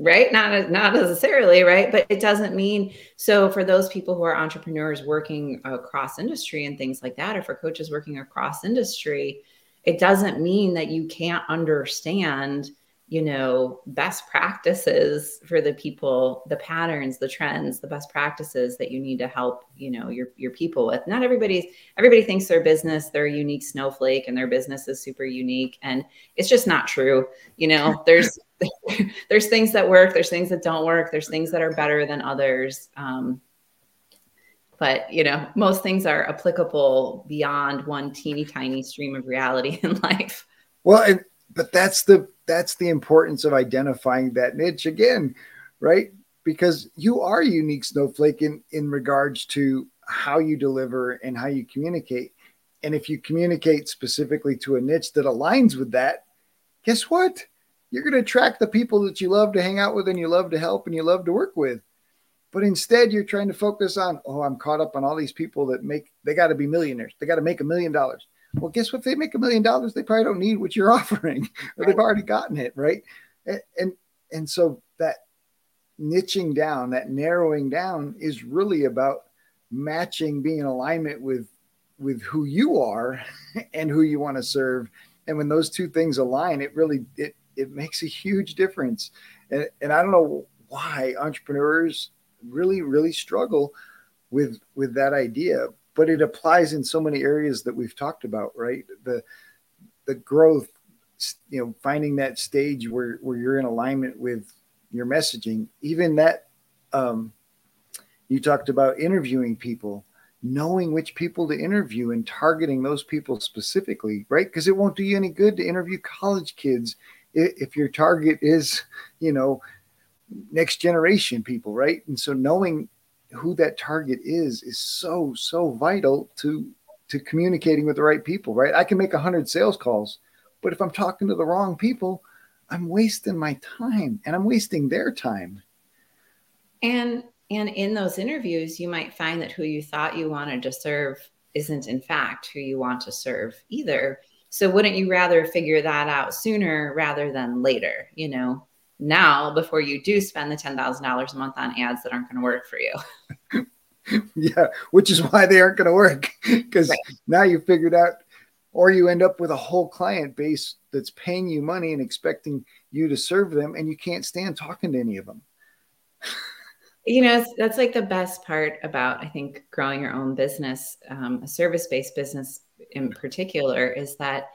right? Not not necessarily right? But it doesn't mean so for those people who are entrepreneurs working across industry and things like that or for coaches working across industry it doesn't mean that you can't understand you know best practices for the people the patterns the trends the best practices that you need to help you know your your people with. Not everybody's everybody thinks their business they're a unique snowflake and their business is super unique and it's just not true you know? [laughs] There's [laughs] there's things that work there's things that don't work there's things that are better than others um, but you know most things are applicable beyond one teeny tiny stream of reality [laughs] in life well and but that's the that's the importance of identifying that niche again, right? Because you are a unique snowflake in in regards to how you deliver and how you communicate. And if you communicate specifically to a niche that aligns with that, guess what? You're going to attract the people that you love to hang out with and you love to help and you love to work with. But instead, you're trying to focus on, oh, I'm caught up on all these people that make, they got to be millionaires. They got to make a million dollars. Well, guess what? If they make a million dollars, they probably don't need what you're [laughs] offering, or they've already gotten it, right? And, and and so that niching down, that narrowing down, is really about matching, being in alignment with with who you are [laughs] and who you want to serve. And when those two things align, it really it it makes a huge difference. And and I don't know why entrepreneurs really really struggle with with that idea but it applies in so many areas that we've talked about, right? The the growth, you know, finding that stage where where you're in alignment with your messaging, even that um, you talked about interviewing people, knowing which people to interview and targeting those people specifically, right? Because it won't do you any good to interview college kids if your target is, you know, next generation people, right? And so knowing who that target is is so so vital to to communicating with the right people, right? I can make 100 sales calls, but if I'm talking to the wrong people, I'm wasting my time and I'm wasting their time. And and in those interviews, you might find that who you thought you wanted to serve isn't, in fact, who you want to serve either. So, wouldn't you rather figure that out sooner rather than later? You know, now before you do spend the $10,000 a month on ads that aren't going to work for you. [laughs] yeah, which is why they aren't going to work because right. now you figured out, or you end up with a whole client base that's paying you money and expecting you to serve them, and you can't stand talking to any of them you know that's like the best part about i think growing your own business um, a service-based business in particular is that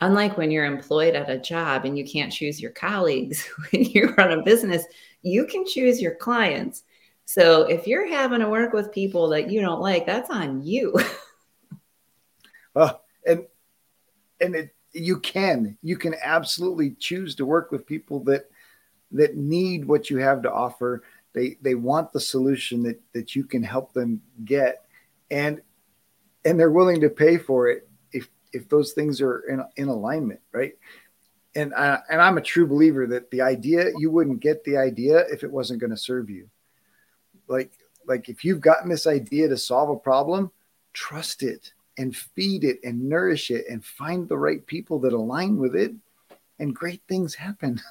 unlike when you're employed at a job and you can't choose your colleagues [laughs] when you run a business you can choose your clients. So if you're having to work with people that you don't like that's on you. Well [laughs] oh, and and it, you can you can absolutely choose to work with people that that need what you have to offer. They they want the solution that that you can help them get, and and they're willing to pay for it if if those things are in in alignment, right? And I, and I'm a true believer that the idea you wouldn't get the idea if it wasn't going to serve you. Like like if you've gotten this idea to solve a problem, trust it and feed it and nourish it and find the right people that align with it and great things happen. [laughs]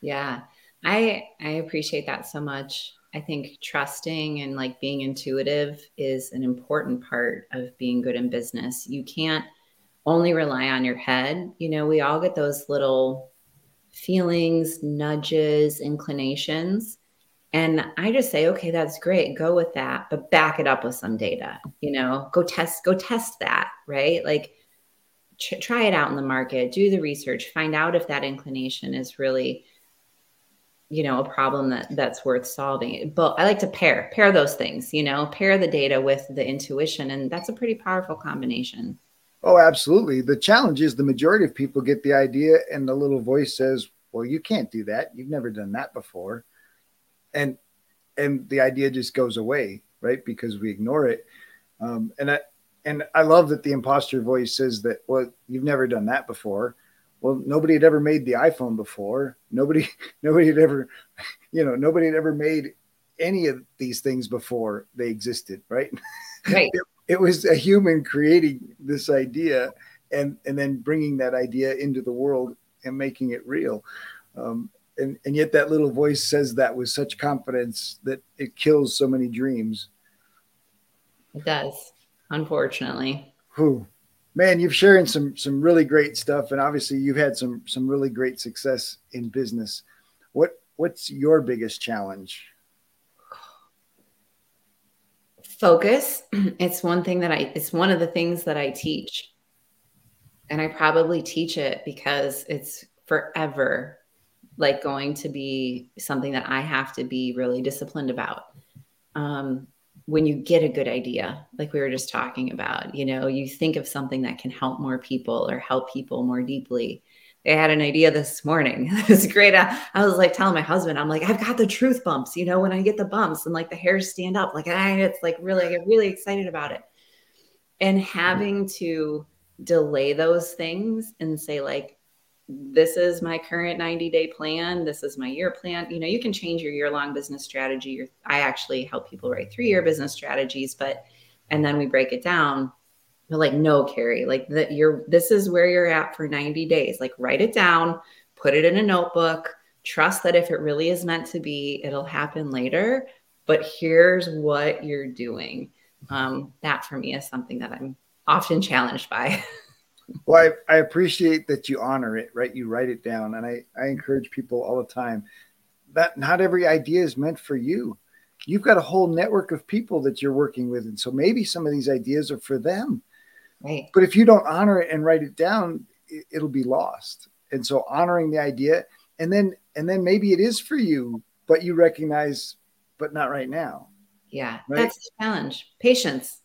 Yeah. I I appreciate that so much. I think trusting and like being intuitive is an important part of being good in business. You can't only rely on your head. You know, we all get those little feelings, nudges, inclinations. And I just say, okay, that's great. Go with that, but back it up with some data. You know, go test, go test that, right? Like try it out in the market, do the research, find out if that inclination is really you know a problem that that's worth solving. But i like to pair pair those things you know pair the data with the intuition and that's a pretty powerful combination. Oh absolutely. The challenge is the majority of people get the idea and the little voice says well you can't do that. You've never done that before. And and the idea just goes away right? Because we ignore it. Um, and i and i love that the imposter voice says that well you've never done that before well nobody had ever made the iphone before. Nobody [laughs] nobody had ever you know nobody had ever made any of these things before they existed right? Right. [laughs] It, it was a human creating this idea and and then bringing that idea into the world and making it real. Um, and and yet that little voice says that with such confidence that it kills so many dreams. It does unfortunately. Who? Man, you've sharing some some really great stuff, and obviously you've had some some really great success in business. What what's your biggest challenge? Focus. [clears throat] It's one thing that I. It's one of the things that I teach, and I probably teach it because it's forever like going to be something that I have to be really disciplined about. Um, when you get a good idea, like we were just talking about, you know, you think of something that can help more people or help people more deeply. I had an idea this morning. [laughs] It was great. I, I, was like telling my husband, I'm like, I've got the truth bumps, you know, when I get the bumps and like the hairs stand up, like I, it's like really, I get really excited about it. And having to delay those things and say, like, this is my current 90 day plan. This is my year plan. You know, you can change your year long business strategy. I actually help people write three year business strategies, but, and then we break it down. But like, no, Carrie, like that you're, this is where you're at for 90 days. Like, write it down, put it in a notebook, trust that if it really is meant to be, it'll happen later. But here's what you're doing. Um, that for me is something that I'm often challenged by. [laughs] well, I, I appreciate that you honor it, right? You write it down. And I, I encourage people all the time that not every idea is meant for you. You've got a whole network of people that you're working with. And so maybe some of these ideas are for them. Right. But if you don't honor it and write it down, it, it'll be lost. And so honoring the idea and then and then maybe it is for you, but you recognize, but not right now. Yeah, right? that's the challenge. Patience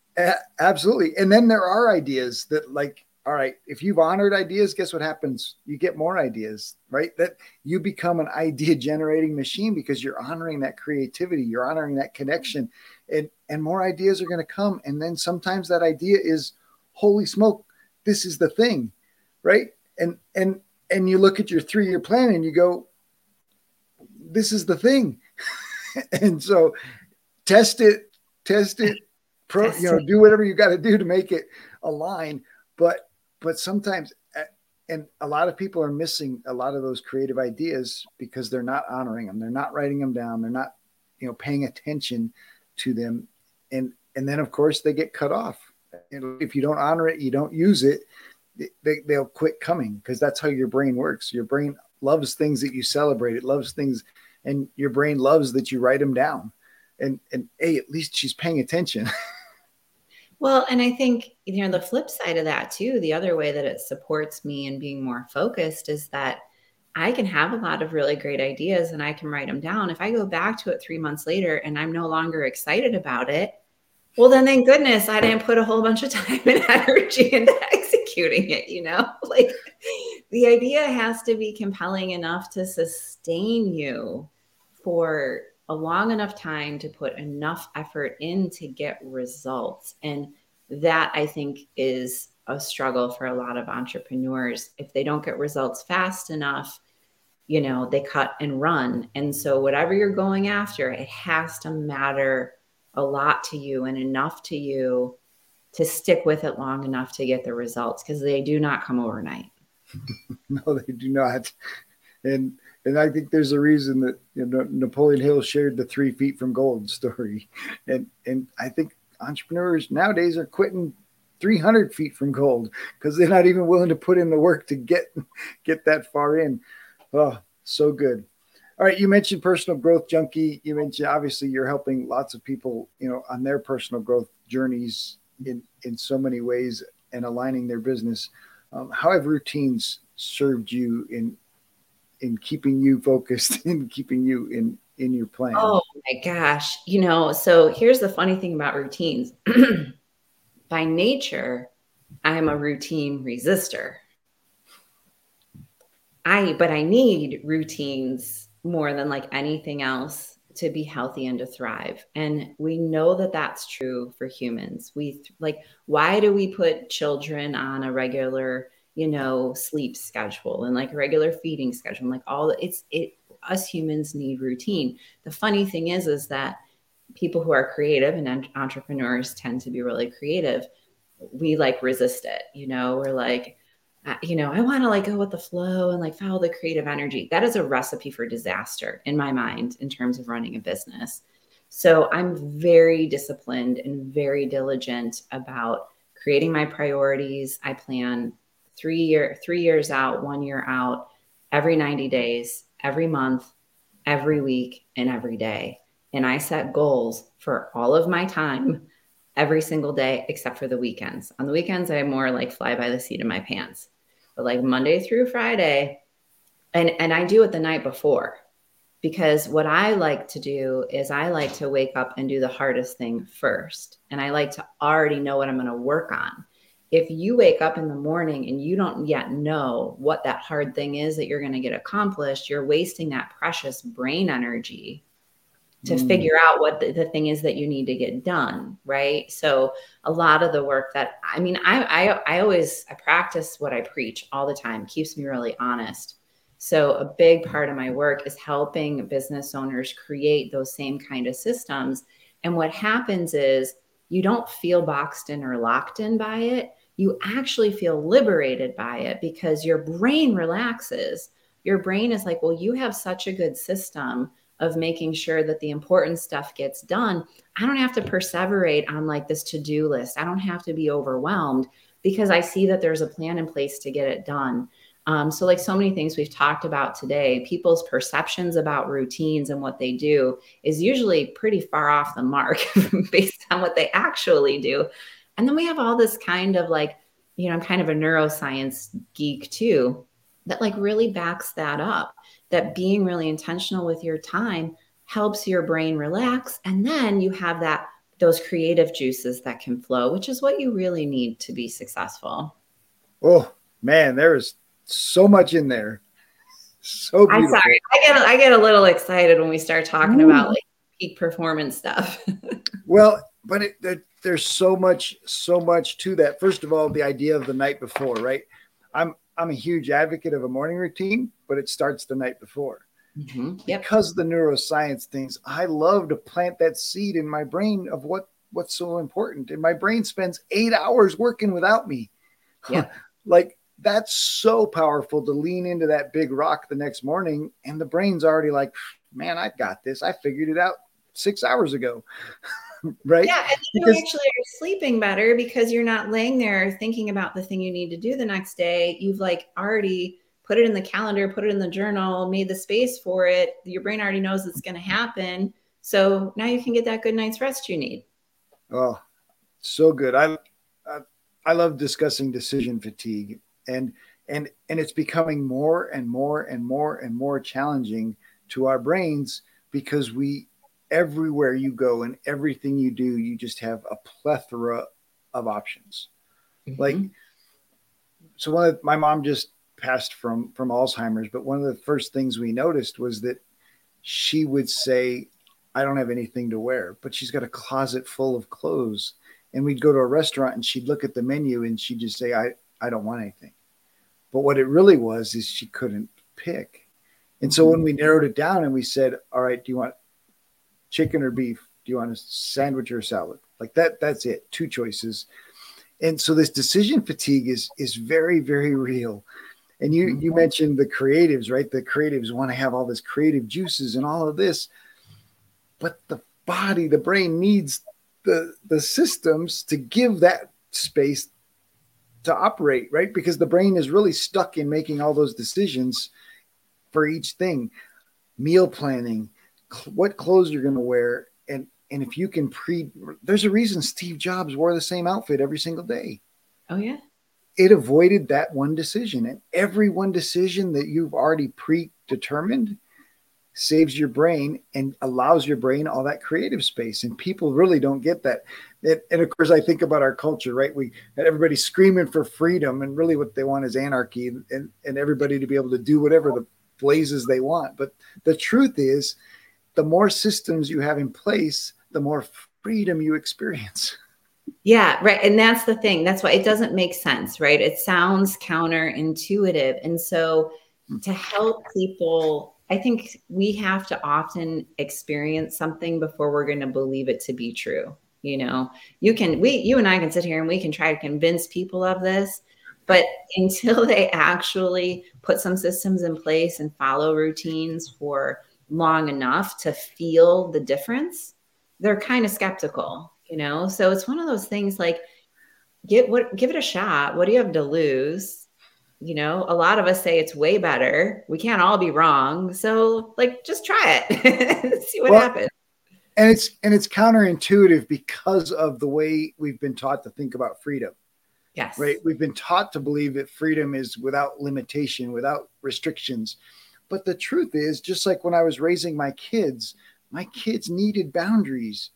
absolutely. And then there are ideas that like all right, if you've honored ideas, guess what happens? You get more ideas, right? That you become an [laughs] idea generating machine because you're honoring that creativity, you're honoring that connection, and and more ideas are going to come. And then sometimes that idea is, holy smoke, this is the thing, right? And and and you look at your three year plan and you go, this is the thing, [laughs] and so test it, test it, pro, you know, do whatever you got to do to make it align. But but sometimes eh, and a lot of people are missing a lot of those creative ideas because they're not honoring them. They're not writing them down. They're not you know paying attention to them. And and then of course they get cut off. And if you don't honor it you don't use it they, they'll quit coming because that's how your brain works. Your brain loves things that you celebrate. It loves things and your brain loves that you write them down. And and hey at least she's paying attention [laughs] Well, and I think, you know, the flip side of that too, the other way that it supports me in being more focused is that I can have a lot of really great ideas and I can write them down. If I go back to it three months later and I'm no longer excited about it, well, then thank goodness I didn't put a whole bunch of [laughs] time and energy into [laughs] executing it, you know? [laughs] Like the idea has to be compelling enough to sustain you for a long enough time to put enough effort in to get results. And that I think is a struggle for a lot of entrepreneurs. If they don't get results fast enough, you know, they cut and run. And so, whatever you're going after, it has to matter a lot to you and enough to you to stick with it long enough to get the results because they do not come overnight. [laughs] no, they do not. And and I think there's a reason that you know, Napoleon Hill shared the three feet from gold [laughs] story, and and I think entrepreneurs nowadays are quitting 300 feet from gold because they're not even willing to put in the work to get get that far in. Oh, so good. All right, you mentioned personal growth junkie. You mentioned obviously you're helping lots of people, you know, on their personal growth journeys in in so many ways and aligning their business. Um, how have routines served you in in keeping you focused [laughs] and keeping you in in your plan? Oh my gosh. You know, so here's the funny thing about routines. [clears throat] By nature, I'm a routine resistor. I but I need routines more than like anything else to be healthy and to thrive. And we know that that's true for humans. We like why do we put children on a regular you know, sleep schedule and like regular feeding schedule and like all it's it us humans need routine. The funny thing is is that people who are creative and entrepreneurs tend to be really creative. We like resist it, you know, we're like you know, I want to like go with the flow and like follow the creative energy. That is a recipe for disaster in my mind in terms of running a business. So I'm very disciplined and very diligent about creating my priorities. I plan three year three years out one year out every 90 days every month every week and every day. And i set goals for all of my time every single day except for the weekends. On the weekends i more like fly by the seat of my pants. But like monday through friday and and i do it the night before because what I like to do is I like to wake up and do the hardest thing first. And I like to already know what I'm going to work on if you wake up in the morning and you don't yet know what that hard thing is that you're going to get accomplished, you're wasting that precious brain energy to mm. figure out what the, the, thing is that you need to get done right? So a lot of the work that i mean I, I i always i practice what i preach all the time keeps me really honest. So a big part of my work is helping business owners create those same kind of systems. And what happens is you don't feel boxed in or locked in by it you actually feel liberated by it because your brain relaxes. Your brain is like, well, you have such a good system of making sure that the important stuff gets done. I don't have to perseverate on like this to do list. I don't have to be overwhelmed because I see that there's a plan in place to get it done. Um, so, like so many things we've talked about today, people's perceptions about routines and what they do is usually pretty far off the mark [laughs] based on what they actually do. And then we have all this kind of like, you know, I'm kind of a neuroscience geek too, that like really backs that up. That being really intentional with your time helps your brain relax. And then you have that those creative juices that can flow, which is what you really need to be successful. Oh man, there is so much in there. So beautiful. I'm sorry. I get I get a little excited when we start talking Ooh. about like peak performance stuff. [laughs] well, but it, it, there's so much so much to that. First of all, the idea of the night before, right? I'm I'm a huge advocate of a morning routine, but it starts the night before. Mm-hmm. Yep. Because the neuroscience things, I love to plant that seed in my brain of what what's so important. And my brain spends eight hours working without me. Yeah. [laughs] like that's so powerful to lean into that big rock the next morning. And the brain's already like, man, I got this. I figured it out six hours ago. [laughs] right? Yeah, and you because, actually are sleeping better because you're not laying there thinking about the thing you need to do the next day. You've like already put it in the calendar, put it in the journal, made the space for it. Your brain already knows it's going to happen. So now you can get that good night's rest you need. Oh, so good. I, I, I love discussing decision fatigue and and and it's becoming more and more and more and more challenging to our brains because we everywhere you go and everything you do, you just have a plethora of options. Mm-hmm. Like, so one of my mom just passed from from Alzheimer's, but one of the first things we noticed was that she would say, "I don't have anything to wear," but she's got a closet full of clothes. And we'd go to a restaurant and she'd look at the menu and she'd just say, "I I don't want anything." But what it really was is she couldn't pick. And so when we narrowed it down and we said, "All right, do you want chicken or beef? Do you want a sandwich or a salad? Like that, that's it. Two choices. And so this decision fatigue is is very, very real. And you you mm-hmm. mentioned the creatives, right? The creatives want to have all this creative juices and all of this. But the body, the brain needs the the systems to give that space to operate, right? Because the brain is really stuck in making all those decisions for each thing. Meal planning, what clothes you're going to wear and and if you can pre there's a reason steve jobs wore the same outfit every single day. Oh yeah. It avoided that one decision and every one decision that you've already predetermined saves your brain and allows your brain all that creative space and people really don't get that. It, and of course i think about our culture right? We everybody screaming for freedom and really what they want is anarchy and, and everybody to be able to do whatever the blazes they want. But the truth is the more systems you have in place, the more freedom you experience. [laughs] Yeah, right. And that's the thing. That's why it doesn't make sense, right? It sounds counterintuitive. And so hmm. to help people, I think we have to often experience something before we're going to believe it to be true. You know, you can, we, you and I can sit here and we can try to convince people of this, but [laughs] until they actually put some systems in place and follow routines for long enough to feel the difference, they're kind of skeptical, you know? So it's one of those things like get what give it a shot. What do you have to lose? You know, a lot of us say it's way better. We can't all be wrong. So like just try it. [laughs] See what well, happens. And it's and it's counterintuitive because of the way we've been taught to think about freedom. Yes. Right. We've been taught to believe that freedom is without limitation, without restrictions. But the truth is, just like when I was raising my kids, my kids needed boundaries.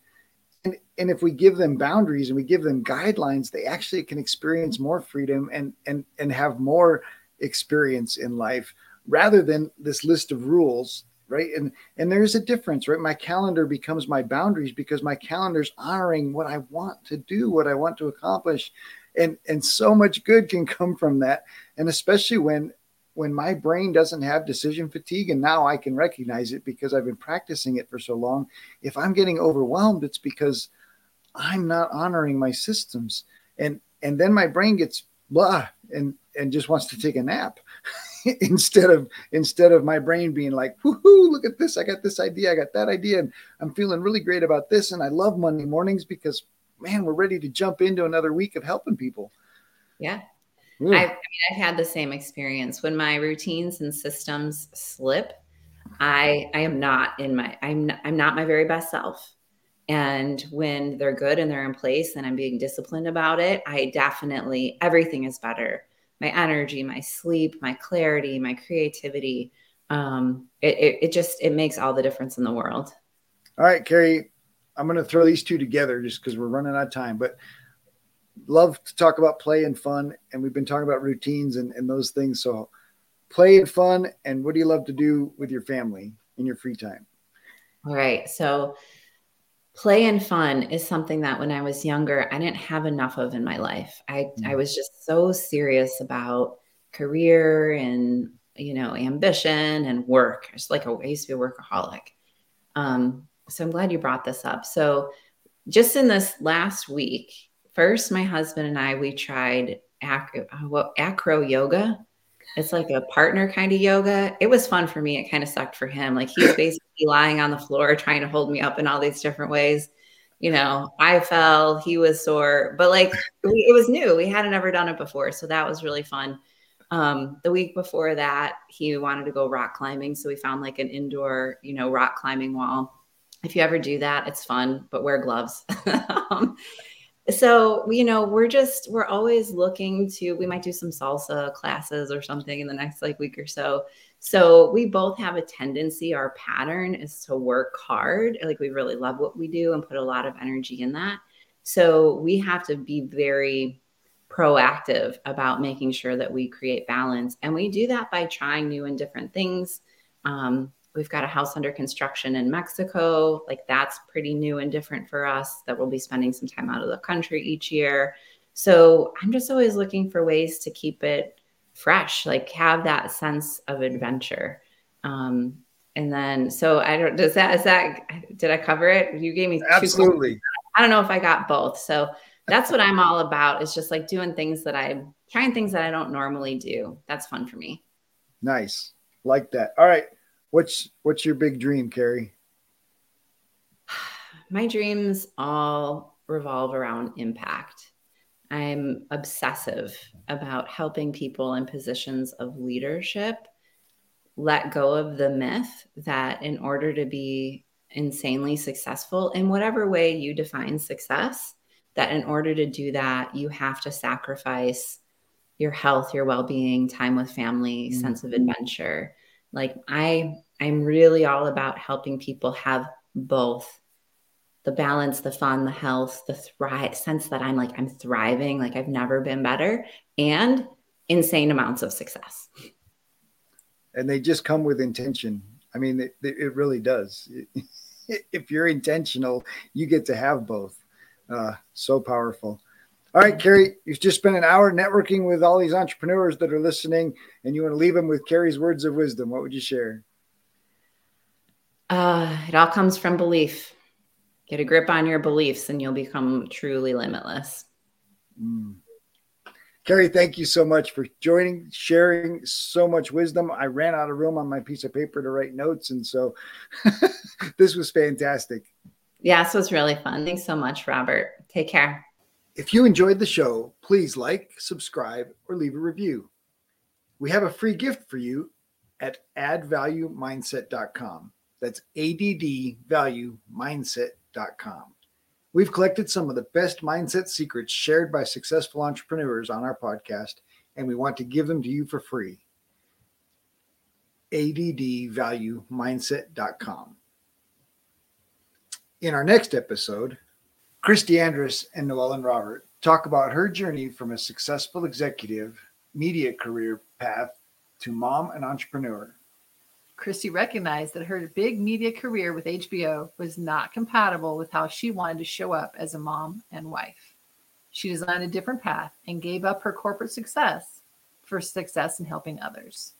And, and if we give them boundaries and we give them guidelines, they actually can experience more freedom and, and, and have more experience in life rather than this list of rules right? And and there's a difference right? My calendar becomes my boundaries because my calendar's honoring what i want to do what i want to accomplish. And and so much good can come from that. And especially when when my brain doesn't have decision fatigue and now I can recognize it because I've been practicing it for so long if I'm getting overwhelmed it's because I'm not honoring my systems. And and then my brain gets blah and and just wants to take a nap [laughs] instead of instead of my brain being like whoo look at this. I got this idea. I got that idea. And I'm feeling really great about this. And I love Monday mornings because man we're ready to jump into another week of helping people. Yeah I, I mean, I've had the same experience when my routines and systems slip. I I am not in my I'm I'm not my very best self. And when they're good and they're in place and I'm being disciplined about it, I definitely everything is better. My energy, my sleep, my clarity, my creativity. Um, it, it, it just it makes all the difference in the world. All right, Carrie, I'm going to throw these two together just because we're running out of time. But love to talk about play and fun, and we've been talking about routines and, and those things. So, play and fun, and what do you love to do with your family in your free time? All right. So, play and fun is something that when I was younger, I didn't have enough of in my life. I, mm-hmm. I was just so serious about career and, you know, ambition and work. It's like a, I used to be a workaholic. Um, so I'm glad you brought this up. So just in this last week, first, my husband and I, we tried ac- what, acro yoga. It's like a partner kind of yoga. It was fun for me. It kind of sucked for him. Like he's [laughs] basically lying on the floor trying to hold me up in all these different ways. You know, I fell, he was sore, but like it was new. We hadn't ever done it before. So that was really fun. Um, the week before that, he wanted to go rock climbing. So we found like an indoor, you know, rock climbing wall. If you ever do that, it's fun, but wear gloves. [laughs] um, so you know we're just we're always looking to we might do some salsa classes or something in the next like week or so. So we both have a tendency our pattern is to work hard like we really love what we do and put a lot of energy in that. So we have to be very proactive about making sure that we create balance. And we do that by trying new and different things. Um, We've got a house under construction in Mexico. Like that's pretty new and different for us that we'll be spending some time out of the country each year. So I'm just always looking for ways to keep it fresh, like have that sense of adventure. Um, and then, so I don't, does that, is that, did I cover it? You gave me absolutely. I don't know if I got both. So that's what I'm all about. It's just like doing things that I trying things that I don't normally do. That's fun for me. Nice. Like that. All right. What's what's your big dream, Carrie? [sighs] My dreams all revolve around impact. I'm obsessive about helping people in positions of leadership let go of the myth that in order to be insanely successful in whatever way you define success, that in order to do that, you have to sacrifice your health, your well being, time with family, mm-hmm. sense of adventure. Like I I'm really all about helping people have both the balance, the fun, the health, the thrive sense that I'm like I'm thriving, like I've never been better, and insane amounts of success. And they just come with intention. I mean, it, it really does. [laughs] if you're intentional, you get to have both. Uh, so powerful. All right, Carrie, you've just spent an hour networking with all these entrepreneurs that are listening, and you want to leave them with Carrie's words of wisdom. What would you share? Uh, it all comes from belief. Get a grip on your beliefs, and you'll become truly limitless. Mm. Carrie, thank you so much for joining, sharing so much wisdom. I ran out of room on my piece of paper to write notes, and so [laughs] this was fantastic. Yeah, this was really fun. Thanks so much, Robert. Take care. If you enjoyed the show, please like, subscribe, or leave a review. We have a free gift for you at addvaluemindset.com. That's addvaluemindset.com. We've collected some of the best mindset secrets shared by successful entrepreneurs on our podcast, and we want to give them to you for free. addvaluemindset.com. In our next episode, Christy Andrus and Noellen Robert talk about her journey from a successful executive media career path to mom and entrepreneur. Christy recognized that her big media career with HBO was not compatible with how she wanted to show up as a mom and wife. She designed a different path and gave up her corporate success for success in helping others.